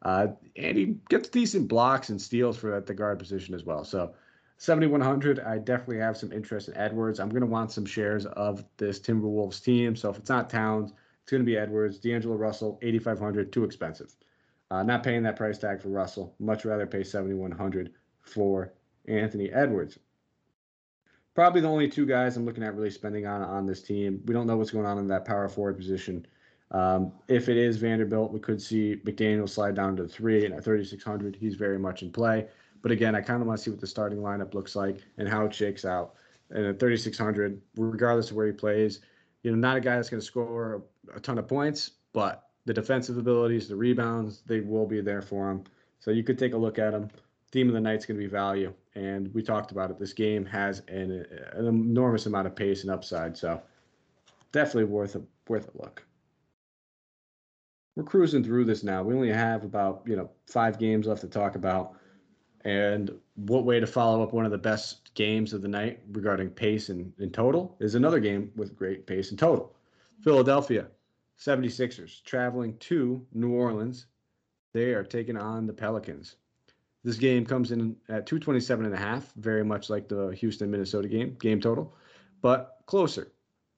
Uh, and he gets decent blocks and steals for at the guard position as well. So 7,100, I definitely have some interest in Edwards. I'm going to want some shares of this Timberwolves team. So if it's not Towns, it's going to be Edwards. D'Angelo Russell, 8,500, too expensive. Uh, not paying that price tag for Russell. Much rather pay 7,100 for Anthony Edwards. Probably the only two guys I'm looking at really spending on on this team. We don't know what's going on in that power forward position. Um, if it is Vanderbilt, we could see McDaniel slide down to three and at 3,600. He's very much in play. But again, I kind of want to see what the starting lineup looks like and how it shakes out. And at 3,600, regardless of where he plays, you know, not a guy that's going to score a, a ton of points, but the defensive abilities, the rebounds, they will be there for him. So you could take a look at him. Theme of the night is going to be value, and we talked about it. This game has an, an enormous amount of pace and upside, so definitely worth a worth a look we're cruising through this now. We only have about you know five games left to talk about, and what way to follow up one of the best games of the night regarding pace and in total is another game with great pace and total. Philadelphia 76ers traveling to New Orleans. They are taking on the Pelicans. This game comes in at 227 and a half, very much like the Houston Minnesota game, game total, but closer.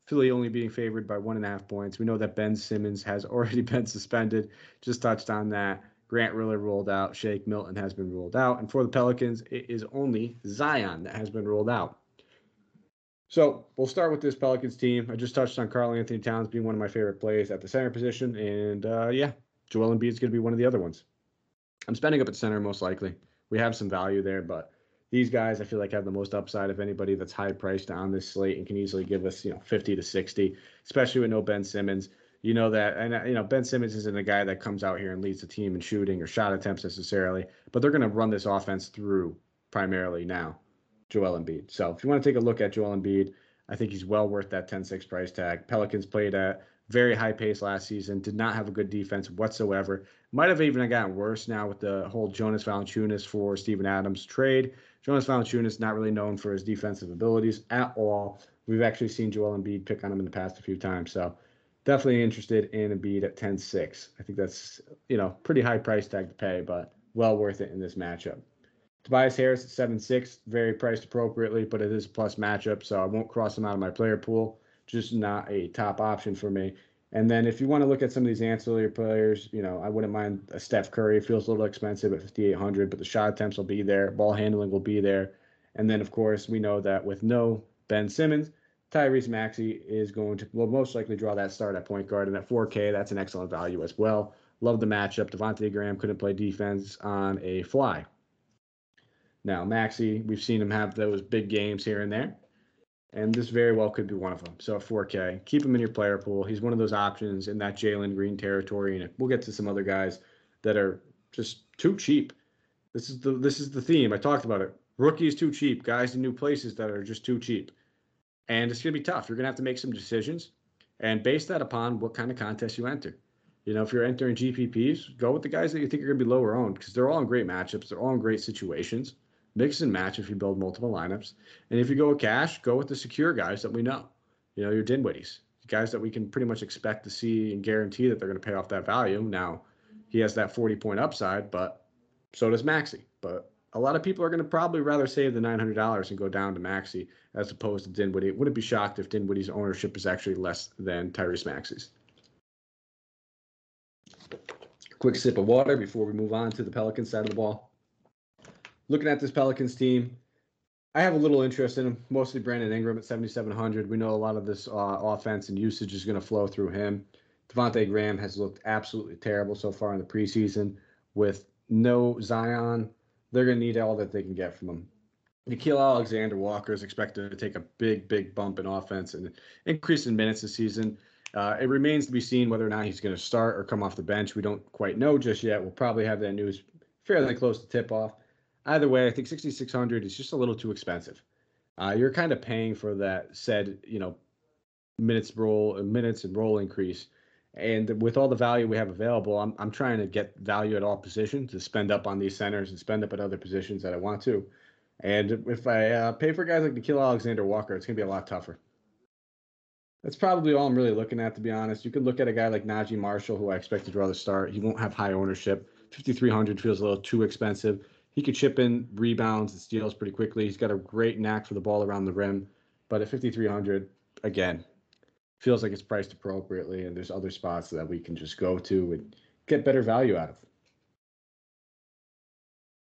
Philly only being favored by one and a half points. We know that Ben Simmons has already been suspended. Just touched on that. Grant Riller ruled out. Shake Milton has been ruled out. And for the Pelicans, it is only Zion that has been ruled out. So we'll start with this Pelicans team. I just touched on Karl-Anthony Towns being one of my favorite plays at the center position. And uh, yeah, Joel Embiid is going to be one of the other ones. I'm spending up at center most likely. We have some value there, but these guys I feel like have the most upside of anybody that's high priced on this slate and can easily give us you know 50 to 60, especially with no Ben Simmons. You know that, and you know Ben Simmons isn't a guy that comes out here and leads the team in shooting or shot attempts necessarily, but they're going to run this offense through primarily now Joel Embiid. So if you want to take a look at Joel Embiid, I think he's well worth that 10-6 price tag. Pelicans played at very high pace last season, did not have a good defense whatsoever. Might have even gotten worse now with the whole Jonas Valanciunas for Steven Adams trade. Jonas Valanciunas not really known for his defensive abilities at all. We've actually seen Joel Embiid pick on him in the past a few times, so definitely interested in Embiid at 10-6. I think that's you know pretty high price tag to pay, but well worth it in this matchup. Tobias Harris at 7-6, very priced appropriately, but it is a plus matchup, so I won't cross him out of my player pool. Just not a top option for me. And then if you want to look at some of these ancillary players, you know, I wouldn't mind a Steph Curry. It feels a little expensive at 5,800, but the shot attempts will be there. Ball handling will be there. And then, of course, we know that with no Ben Simmons, Tyrese Maxey is going to will most likely draw that start at point guard. And at 4K, that's an excellent value as well. Love the matchup. Devontae Graham couldn't play defense on a fly. Now, Maxey, we've seen him have those big games here and there and this very well could be one of them. So 4K, keep him in your player pool. He's one of those options in that Jalen Green territory, and we'll get to some other guys that are just too cheap. This is the this is the theme. I talked about it. Rookies too cheap, guys in new places that are just too cheap, and it's gonna be tough. You're gonna have to make some decisions, and base that upon what kind of contest you enter. You know, if you're entering GPPs, go with the guys that you think are gonna be lower owned because they're all in great matchups. They're all in great situations mix and match if you build multiple lineups. And if you go with cash, go with the secure guys that we know. You know, your Dinwiddies, guys that we can pretty much expect to see and guarantee that they're going to pay off that value. Now, he has that 40 point upside, but so does Maxey. But a lot of people are going to probably rather save the $900 and go down to Maxey as opposed to Dinwiddie. Wouldn't be shocked if Dinwiddie's ownership is actually less than Tyrese Maxey's. Quick sip of water before we move on to the Pelicans side of the ball looking at this Pelicans team, I have a little interest in him, mostly Brandon Ingram at 7,700. We know a lot of this uh, offense and usage is going to flow through him. Devontae Graham has looked absolutely terrible so far in the preseason. With no Zion, they're going to need all that they can get from him. Nickeil Alexander Walker is expected to take a big, big bump in offense and increase in minutes this season. Uh, it remains to be seen whether or not he's going to start or come off the bench. We don't quite know just yet. We'll probably have that news fairly close to tip off either way, I think 6600 is just a little too expensive. Uh, you're kind of paying for that said, you know, minutes roll, minutes and roll increase. And with all the value we have available, I'm I'm trying to get value at all positions to spend up on these centers and spend up at other positions that I want to. And if I uh, pay for guys like Nickeil Alexander Walker, it's going to be a lot tougher. That's probably all I'm really looking at, to be honest. You could look at a guy like Naji Marshall, who I expect to draw the start. He won't have high ownership. 5,300 feels a little too expensive. He could chip in rebounds and steals pretty quickly. He's got a great knack for the ball around the rim. But at 5,300, again, feels like it's priced appropriately, and there's other spots that we can just go to and get better value out of.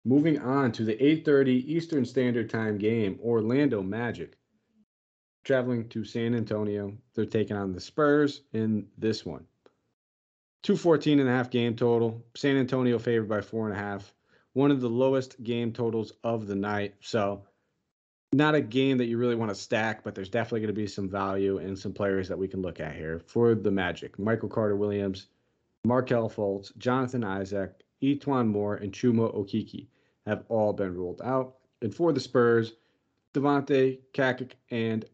Moving on to the 8:30 Eastern Standard Time game, Orlando Magic traveling to San Antonio. They're taking on the Spurs in this one. 214 and a half game total. San Antonio favored by four and a half. One of the lowest game totals of the night. So not a game that you really want to stack, but there's definitely going to be some value and some players that we can look at here for the Magic. Michael Carter Williams, Markelle Fultz, Jonathan Isaac, E'Twaun Moore, and Chuma Okeke have all been ruled out. And for the Spurs, Devontae, Cacok, and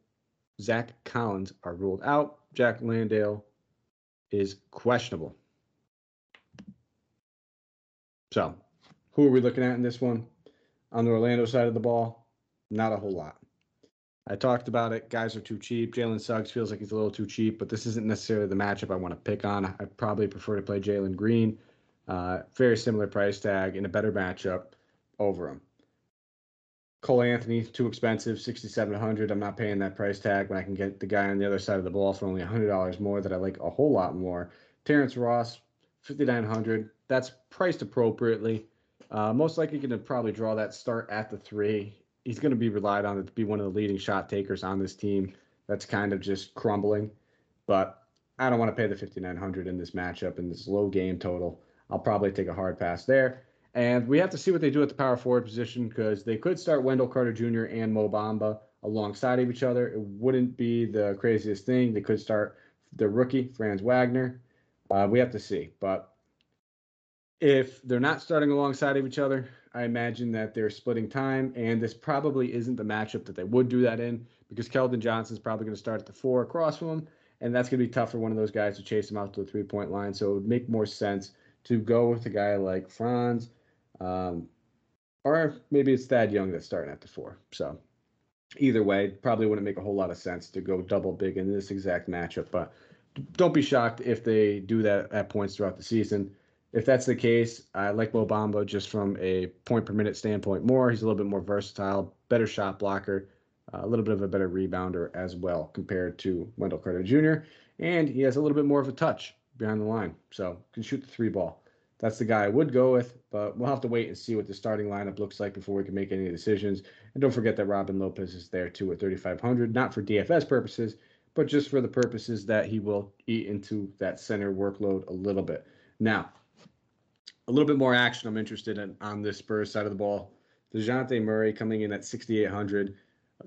Zach Collins are ruled out. Jock Landale is questionable. So, who are we looking at in this one? On the Orlando side of the ball, not a whole lot. I talked about it. Guys are too cheap. Jalen Suggs feels like he's a little too cheap, but this isn't necessarily the matchup I want to pick on. I probably prefer to play Jalen Green. Uh, very similar price tag in a better matchup over him. Cole Anthony, too expensive, sixty seven hundred. I'm not paying that price tag when I can get the guy on the other side of the ball for only hundred dollars more that I like a whole lot more. Terrence Ross, fifty nine hundred. That's priced appropriately. Uh, most likely going to probably draw that start at the three. He's going to be relied on to be one of the leading shot takers on this team. That's kind of just crumbling, but I don't want to pay the 5900 in this matchup in this low game total. I'll probably take a hard pass there. And we have to see what they do at the power forward position because they could start Wendell Carter Jr. and Mo Bamba alongside of each other. It wouldn't be the craziest thing. They could start the rookie, Franz Wagner. Uh, we have to see. But if they're not starting alongside of each other, I imagine that they're splitting time. And this probably isn't the matchup that they would do that in because Keldon Johnson's probably going to start at the four across from him. And that's going to be tough for one of those guys to chase him out to the three point line. So it would make more sense to go with a guy like Franz um, or maybe it's Thad Young that's starting at the four. So either way, probably wouldn't make a whole lot of sense to go double big in this exact matchup. But don't be shocked if they do that at points throughout the season. If that's the case, I like Mo Bamba just from a point per minute standpoint more. He's a little bit more versatile, better shot blocker, a little bit of a better rebounder as well compared to Wendell Carter Jr. And he has a little bit more of a touch behind the line, so can shoot the three ball that's the guy I would go with, but we'll have to wait and see what the starting lineup looks like before we can make any decisions. And don't forget that Robin Lopez is there too at 3,500, not for DFS purposes, but just for the purposes that he will eat into that center workload a little bit. Now, a little bit more action I'm interested in on this Spurs side of the ball. DeJounte Murray coming in at 6,800.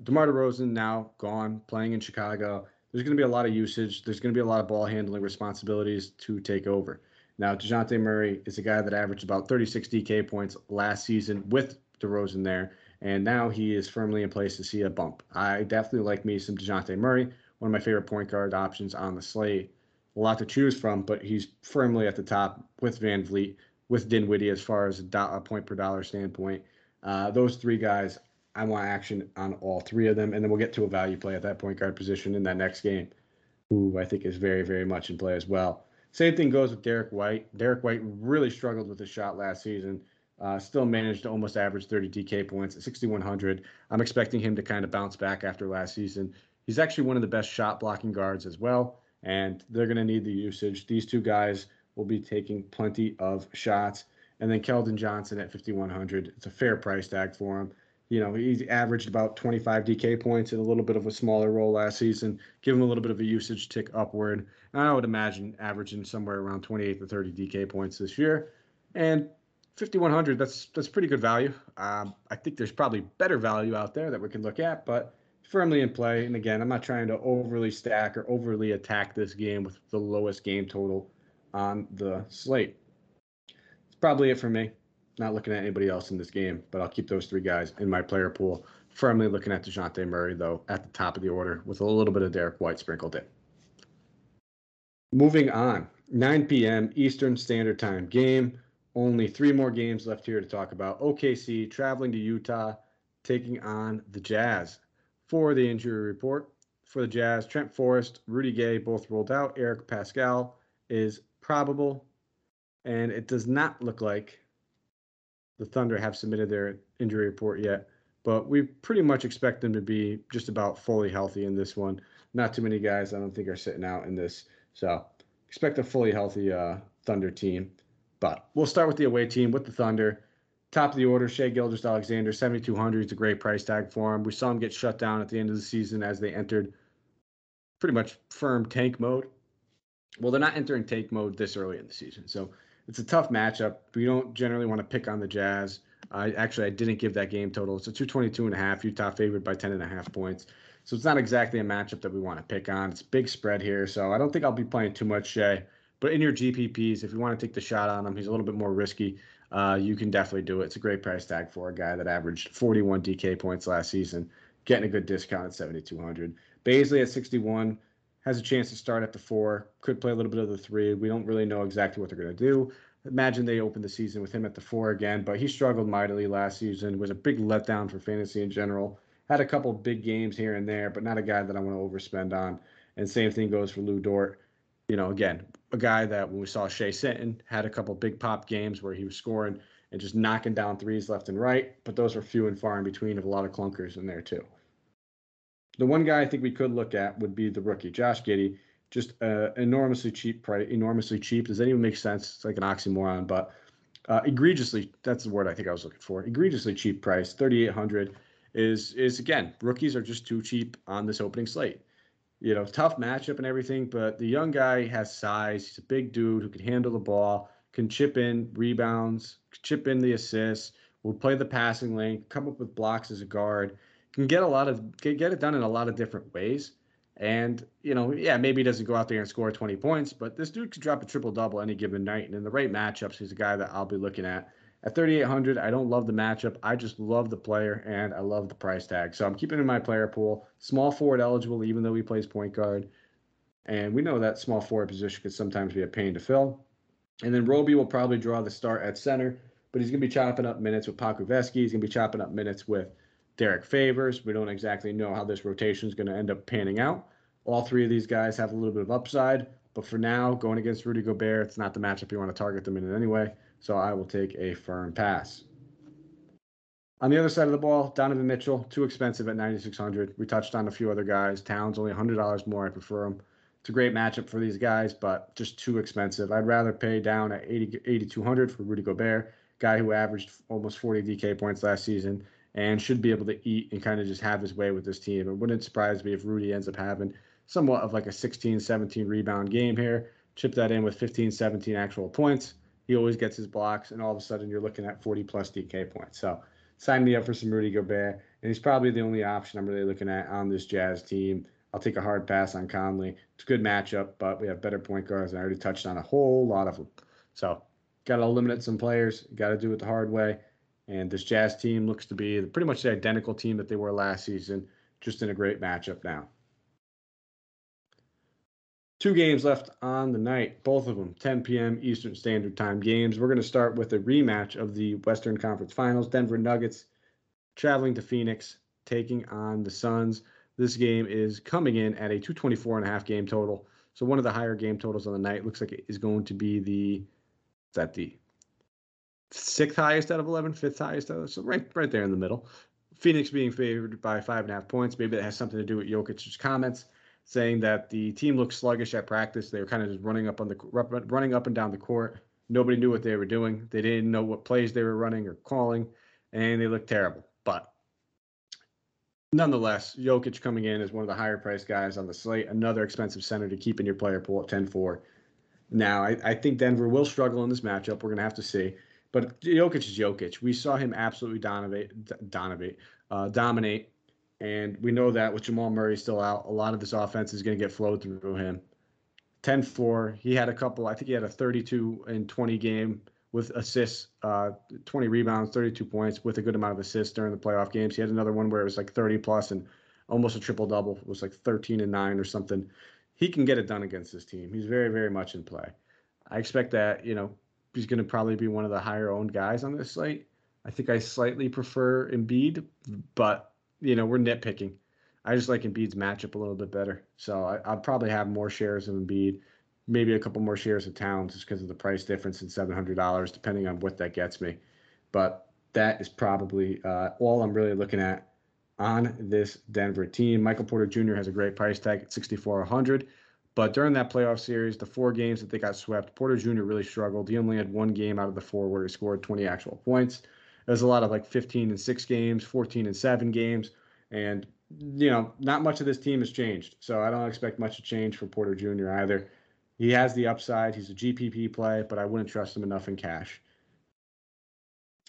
DeMar DeRozan now gone, playing in Chicago. There's going to be a lot of usage. There's going to be a lot of ball handling responsibilities to take over. Now, DeJounte Murray is a guy that averaged about 36 DK points last season with DeRozan there, and now he is firmly in place to see a bump. I definitely like me some DeJounte Murray, one of my favorite point guard options on the slate. A lot to choose from, but he's firmly at the top with VanVleet, with Dinwiddie as far as a, do- a point per dollar standpoint. Uh, those three guys, I want action on all three of them, and then we'll get to a value play at that point guard position in that next game, who I think is very, very much in play as well. Same thing goes with Derrick White. Derrick White really struggled with his shot last season. Uh, still managed to almost average 30 DK points at 6,100. I'm expecting him to kind of bounce back after last season. He's actually one of the best shot blocking guards as well, and they're going to need the usage. These two guys will be taking plenty of shots. And then Keldon Johnson at 5,100. It's a fair price tag for him you know, he's averaged about 25 DK points in a little bit of a smaller role last season. Give him a little bit of a usage tick upward. And I would imagine averaging somewhere around 28 to 30 DK points this year. And 5100, that's that's pretty good value. Um, I think there's probably better value out there that we can look at, but firmly in play. And again, I'm not trying to overly stack or overly attack this game with the lowest game total on the slate. It's probably it for me. Not looking at anybody else in this game, but I'll keep those three guys in my player pool. Firmly looking at DeJounte Murray, though, at the top of the order with a little bit of Derrick White sprinkled in. Moving on, 9 p.m. Eastern Standard Time game. Only three more games left here to talk about. OKC traveling to Utah. taking on the Jazz. For the injury report for the Jazz, Trent Forrest, Rudy Gay both rolled out. Eric Paschall is probable, and it does not look like the Thunder have submitted their injury report yet. But we pretty much expect them to be just about fully healthy in this one. Not too many guys, I don't think, are sitting out in this. So expect a fully healthy uh, Thunder team. But we'll start with the away team with the Thunder. Top of the order, Shai Gilgeous-Alexander, 7,200. It's a great price tag for him. We saw him get shut down at the end of the season as they entered pretty much firm tank mode. Well, they're not entering take mode this early in the season. So it's a tough matchup. We don't generally want to pick on the Jazz. I actually I didn't give that game total. It's a 222 and a half. Utah favored by 10 and a half points. So it's not exactly a matchup that we want to pick on. It's big spread here. So I don't think I'll be playing too much Shai. But in your GPPs, if you want to take the shot on him, he's a little bit more risky. Uh, you can definitely do it. It's a great price tag for a guy that averaged 41 DK points last season, getting a good discount at 7,200. Bazley at 61 has a chance to start at the four, could play a little bit of the three. We don't really know exactly what they're going to do. Imagine they open the season with him at the four again, but he struggled mightily last season, was a big letdown for fantasy in general. Had a couple big games here and there, but not a guy that I want to overspend on. And same thing goes for Lu Dort. You know, again, a guy that when we saw Shea Sinton had a couple big pop games where he was scoring and just knocking down threes left and right, but those are few and far in between of a lot of clunkers in there too. The one guy I think we could look at would be the rookie, Josh Giddey. Just uh, enormously cheap price, enormously cheap. Does that even make sense? It's like an oxymoron, but uh, egregiously, that's the word I think I was looking for. Egregiously cheap price, 3800 is is again, rookies are just too cheap on this opening slate you know, tough matchup and everything, but the young guy has size. He's a big dude who can handle the ball, can chip in rebounds, chip in the assists, will play the passing lane, come up with blocks as a guard, can get a lot of get, get it done in a lot of different ways. And, you know, yeah, maybe he doesn't go out there and score 20 points, but this dude could drop a triple double any given night. And in the right matchups, he's a guy that I'll be looking at. At 3,800, I don't love the matchup. I just love the player and I love the price tag. So I'm keeping in my player pool. Small forward eligible, even though he plays point guard. And we know that small forward position could sometimes be a pain to fill. And then Roby will probably draw the start at center, but he's going to be chopping up minutes with Pokusevski. He's going to be chopping up minutes with Derrick Favors. We don't exactly know how this rotation is going to end up panning out. All three of these guys have a little bit of upside, but for now, going against Rudy Gobert, it's not the matchup you want to target them in anyway so I will take a firm pass. On the other side of the ball, Donovan Mitchell, too expensive at 9,600. We touched on a few other guys. Towns only $100 more. I prefer him. It's a great matchup for these guys, but just too expensive. I'd rather pay down at 80, 8,200 for Rudy Gobert, guy who averaged almost 40 DK points last season and should be able to eat and kind of just have his way with this team. It wouldn't surprise me if Rudy ends up having somewhat of like a 16, 17 rebound game here. Chip that in with 15, 17 actual points he always gets his blocks, and all of a sudden you're looking at 40 plus DK points. So sign me up for some Rudy Gobert, and he's probably the only option I'm really looking at on this Jazz team. I'll take a hard pass on Conley. It's a good matchup, but we have better point guards, and I already touched on a whole lot of them. So got to eliminate some players. Got to do it the hard way. And this Jazz team looks to be pretty much the identical team that they were last season, just in a great matchup now. Two games left on the night, both of them 10 p.m. Eastern Standard Time games. We're going to start with a rematch of the Western Conference Finals. Denver Nuggets traveling to Phoenix, taking on the Suns. This game is coming in at a 224 and a half game total. So one of the higher game totals on the night looks like it is going to be the is that the sixth highest out of 11, fifth highest out of so right right there in the middle. Phoenix being favored by five and a half points. Maybe that has something to do with Jokic's comments saying that the team looked sluggish at practice. They were kind of just running up on the running up and down the court. Nobody knew what they were doing. They didn't know what plays they were running or calling, and they looked terrible. But nonetheless, Jokic coming in as one of the higher priced guys on the slate, another expensive center to keep in your player pool at 10-4. Now, I, I think Denver will struggle in this matchup. We're going to have to see. But Jokic is Jokic. We saw him absolutely dominate, dominate, uh, dominate and we know that with Jamal Murray still out, a lot of this offense is going to get flowed through him. 10 4. He had a couple, I think he had a 32 and 20 game with assists, uh, 20 rebounds, 32 points with a good amount of assists during the playoff games. He had another one where it was like 30 plus and almost a triple double. It was like 13 and 9 or something. He can get it done against this team. He's very, very much in play. I expect that, you know, he's going to probably be one of the higher owned guys on this slate. I think I slightly prefer Embiid, but you know we're nitpicking. I just like Embiid's matchup a little bit better, so I, will probably have more shares of Embiid, maybe a couple more shares of Towns just because of the price difference in seven hundred dollars, depending on what that gets me. But that is probably uh, all I'm really looking at on this Denver team. Michael Porter Jr. has a great price tag at 6,400. But during that playoff series, the four games that they got swept, Porter Jr. really struggled. He only had one game out of the four where he scored 20 actual points. There's a lot of like 15 and six games, 14 and seven games, and you know, not much of this team has changed. So I don't expect much to change for Porter Jr. either. He has the upside. He's a GPP play, but I wouldn't trust him enough in cash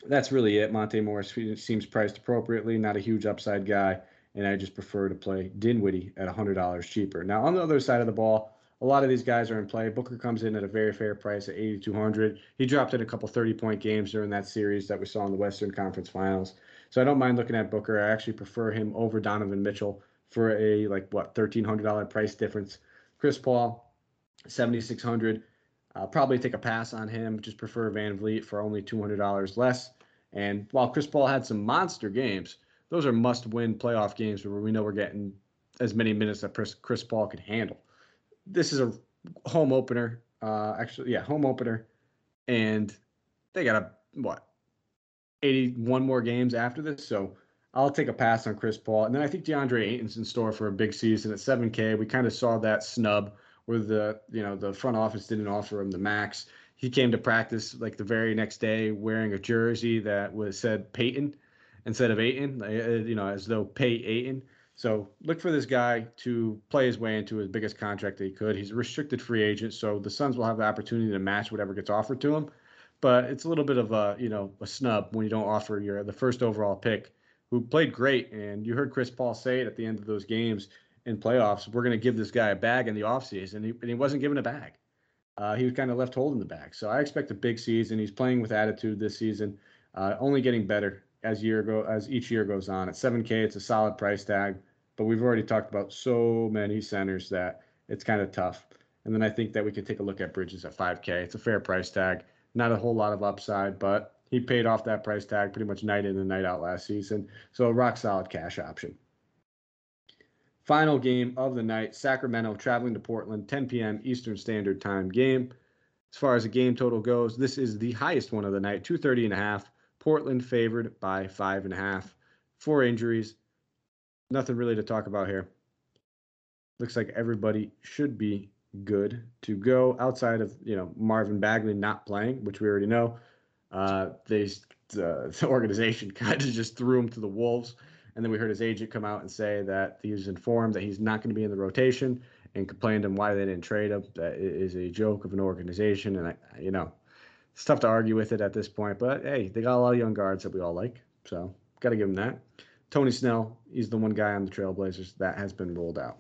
that's really it. Monte Morris seems priced appropriately, not a huge upside guy, and I just prefer to play Dinwiddie at $100 cheaper. Now, on the other side of the ball, a lot of these guys are in play. Booker comes in at a very fair price at 8,200. He dropped in a couple 30 point games during that series that we saw in the Western Conference Finals. So I don't mind looking at Booker. I actually prefer him over Donovan Mitchell for a like what $1,300 price difference. Chris Paul, 7,600. Uh, probably take a pass on him. Just prefer VanVleet for only $200 less. And while Chris Paul had some monster games, those are must-win playoff games where we know we're getting as many minutes that Chris Paul can handle. This is a home opener. Uh, actually, yeah, home opener, and they got a what 81 more games after this. So I'll take a pass on Chris Paul. And then I think DeAndre Ayton's in store for a big season at 7K. We kind of saw that snub where the you know the front office didn't offer him the max. He came to practice like the very next day wearing a jersey that was said Peyton instead of Ayton, uh, you know, as though pay Ayton. So look for this guy to play his way into his biggest contract that he could. He's a restricted free agent, so the Suns will have the opportunity to match whatever gets offered to him. But it's a little bit of a you know a snub when you don't offer your the first overall pick, who played great. And you heard Chris Paul say it at the end of those games in playoffs, we're going to give this guy a bag in the offseason. And he, and he wasn't given a bag. Uh, he was kind of left holding the bag. So I expect a big season. He's playing with attitude this season, uh, only getting better as year go as each year goes on. At 7K, it's a solid price tag, but we've already talked about so many centers that it's kind of tough. And then I think that we could take a look at Bridges at 5K. It's a fair price tag, not a whole lot of upside, but he paid off that price tag pretty much night in and night out last season. So a rock solid cash option. Final game of the night Sacramento traveling to Portland, 10 p.m. Eastern Standard Time game. As far as the game total goes, this is the highest one of the night, 230 and a half. Portland favored by five and a half. Four injuries. Nothing really to talk about here. Looks like everybody should be good to go outside of you know Marvin Bagley not playing, which we already know. Uh, they uh, the organization kind of just threw him to the wolves. And then we heard his agent come out and say that he was informed that he's not going to be in the rotation and complained him why they didn't trade him. That is a joke of an organization. And, I, you know, it's tough to argue with it at this point. But hey, they got a lot of young guards that we all like. So got to give them that. Tony Snell, he's the one guy on the Trailblazers that has been rolled out.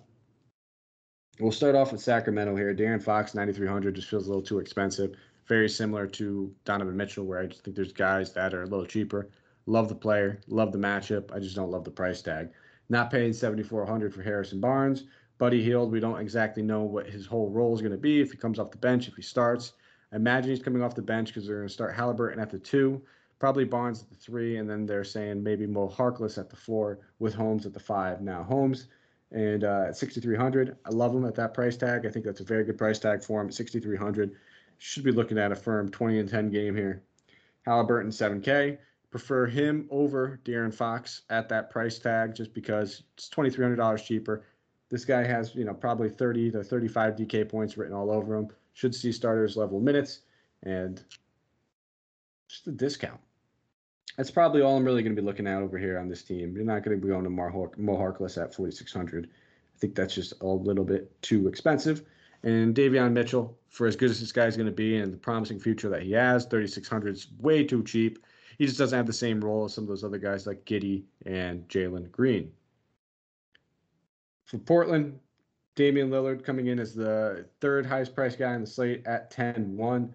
We'll start off with Sacramento here. De'Aaron Fox, 9,300, just feels a little too expensive. Very similar to Donovan Mitchell, where I just think there's guys that are a little cheaper. Love the player, love the matchup. I just don't love the price tag. Not paying 7400 for Harrison Barnes. Buddy Hield, we don't exactly know what his whole role is going to be. If he comes off the bench, if he starts. Imagine he's coming off the bench because they're going to start Halliburton at the two, probably Barnes at the three, and then they're saying maybe Mo Harkless at the four with Holmes at the five. Now, Holmes and uh, at 6300 I love him at that price tag. I think that's a very good price tag for him at 6300 Should be looking at a firm 20 and 10 game here. Halliburton 7K prefer him over De'Aaron Fox at that price tag just because it's $2,300 cheaper. This guy has, you know, probably 30 to 35 DK points written all over him. Should see starters level minutes and just a discount. That's probably all I'm really going to be looking at over here on this team. You're not going to be going to Mo Harkless at 4,600. I think that's just a little bit too expensive. And Davion Mitchell, for as good as this guy's going to be and the promising future that he has, 3,600 is way too cheap he just doesn't have the same role as some of those other guys like Giddey and Jalen Green. For Portland, Damian Lillard coming in as the third highest priced guy on the slate at 10 1.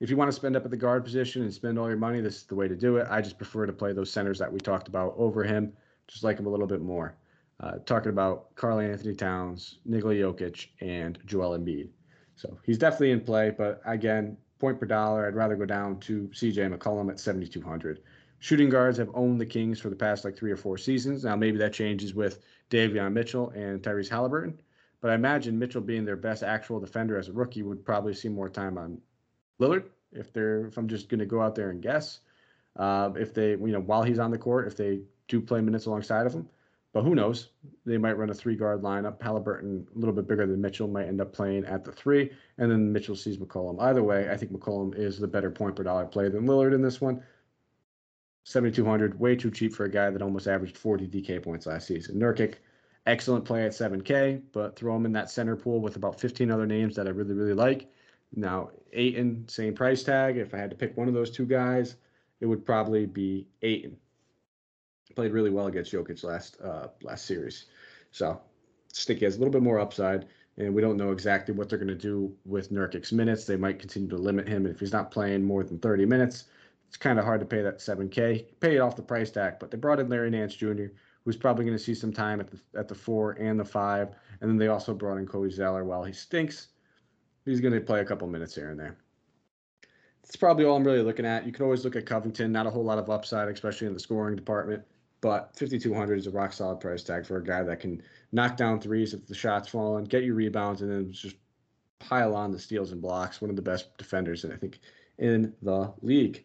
If you want to spend up at the guard position and spend all your money, this is the way to do it. I just prefer to play those centers that we talked about over him, just like him a little bit more. Uh, talking about Karl-Anthony Towns, Nikola Jokic, and Joel Embiid. So he's definitely in play, but again, point per dollar, I'd rather go down to CJ McCollum at 7,200. Shooting guards have owned the Kings for the past like three or four seasons. Now maybe that changes with Davion Mitchell and Tyrese Halliburton, but I imagine Mitchell being their best actual defender as a rookie would probably see more time on Lillard. If they're, if I'm just going to go out there and guess, uh, if they, you know, while he's on the court, if they do play minutes alongside of him, but who knows? They might run a three guard lineup. Halliburton, a little bit bigger than Mitchell, might end up playing at the three, and then Mitchell sees McCollum. Either way, I think McCollum is the better point per dollar play than Lillard in this one. 7,200, way too cheap for a guy that almost averaged 40 DK points last season. Nurkic, excellent play at 7K, but throw him in that center pool with about 15 other names that I really, really like. Now, Ayton, same price tag. If I had to pick one of those two guys, it would probably be Ayton. Played really well against Jokic last uh, last series. So, Sticky has a little bit more upside, and we don't know exactly what they're going to do with Nurkic's minutes. They might continue to limit him. And if he's not playing more than 30 minutes, it's kind of hard to pay that 7K. Pay it off the price tag, but they brought in Larry Nance Jr., who's probably going to see some time at the at the four and the five, and then they also brought in Cody Zeller. While he stinks, he's going to play a couple minutes here and there. That's probably all I'm really looking at. You can always look at Covington. Not a whole lot of upside, especially in the scoring department. But 5,200 is a rock solid price tag for a guy that can knock down threes if the shot's fall falling, get you rebounds, and then just pile on the steals and blocks. One of the best defenders, and I think, in the league.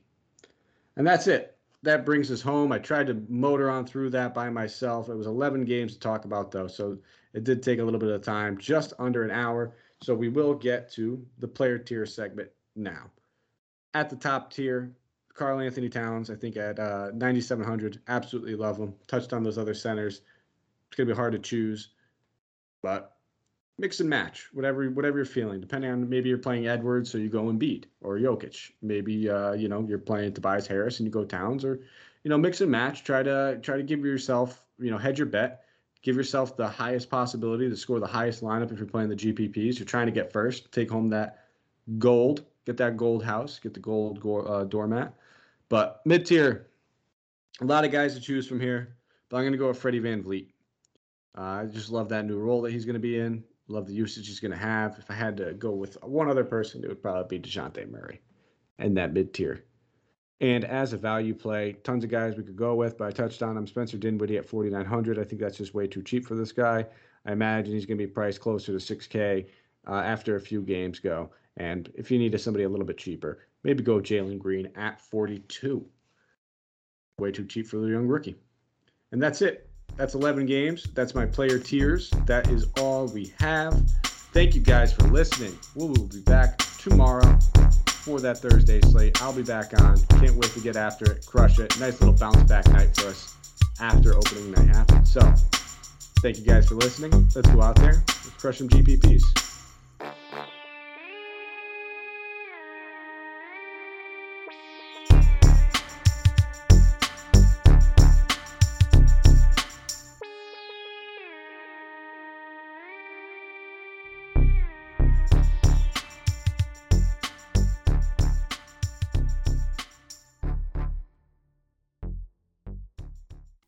And that's it. That brings us home. I tried to motor on through that by myself. It was 11 games to talk about, though, so it did take a little bit of time, just under an hour. So we will get to the player tier segment now. At the top tier, Karl-Anthony Towns, I think at uh, 9,700. Absolutely love him. Touched on those other centers. It's going to be hard to choose, but mix and match whatever whatever you're feeling depending on maybe you're playing edwards so you go Embiid or Jokic. Maybe uh, you know you're playing Tobias Harris and you go Towns or you know mix and match try to try to give yourself you know hedge your bet give yourself the highest possibility to score the highest lineup if you're playing the GPPs you're trying to get first take home that gold get that gold house get the gold go- uh, doormat. But mid tier a lot of guys to choose from here but I'm going to go with Freddie VanVleet uh, I just love that new role that he's going to be in. Love the usage he's going to have. If I had to go with one other person, it would probably be Dejounte Murray and that mid tier. And as a value play, tons of guys we could go with, but I touched on him. Spencer Dinwiddie at 4,900. I think that's just way too cheap for this guy. I imagine he's going to be priced closer to 6K uh, after a few games go. And if you need somebody a little bit cheaper, maybe go Jalen Green at 42. Way too cheap for the young rookie. And that's it. That's 11 games. That's my player tiers. That is all we have. Thank you guys for listening. We will be back tomorrow for that Thursday slate. I'll be back on. Can't wait to get after it, crush it. Nice little bounce back night for us after opening night. So, thank you guys for listening. Let's go out there. Let's crush some GPPs.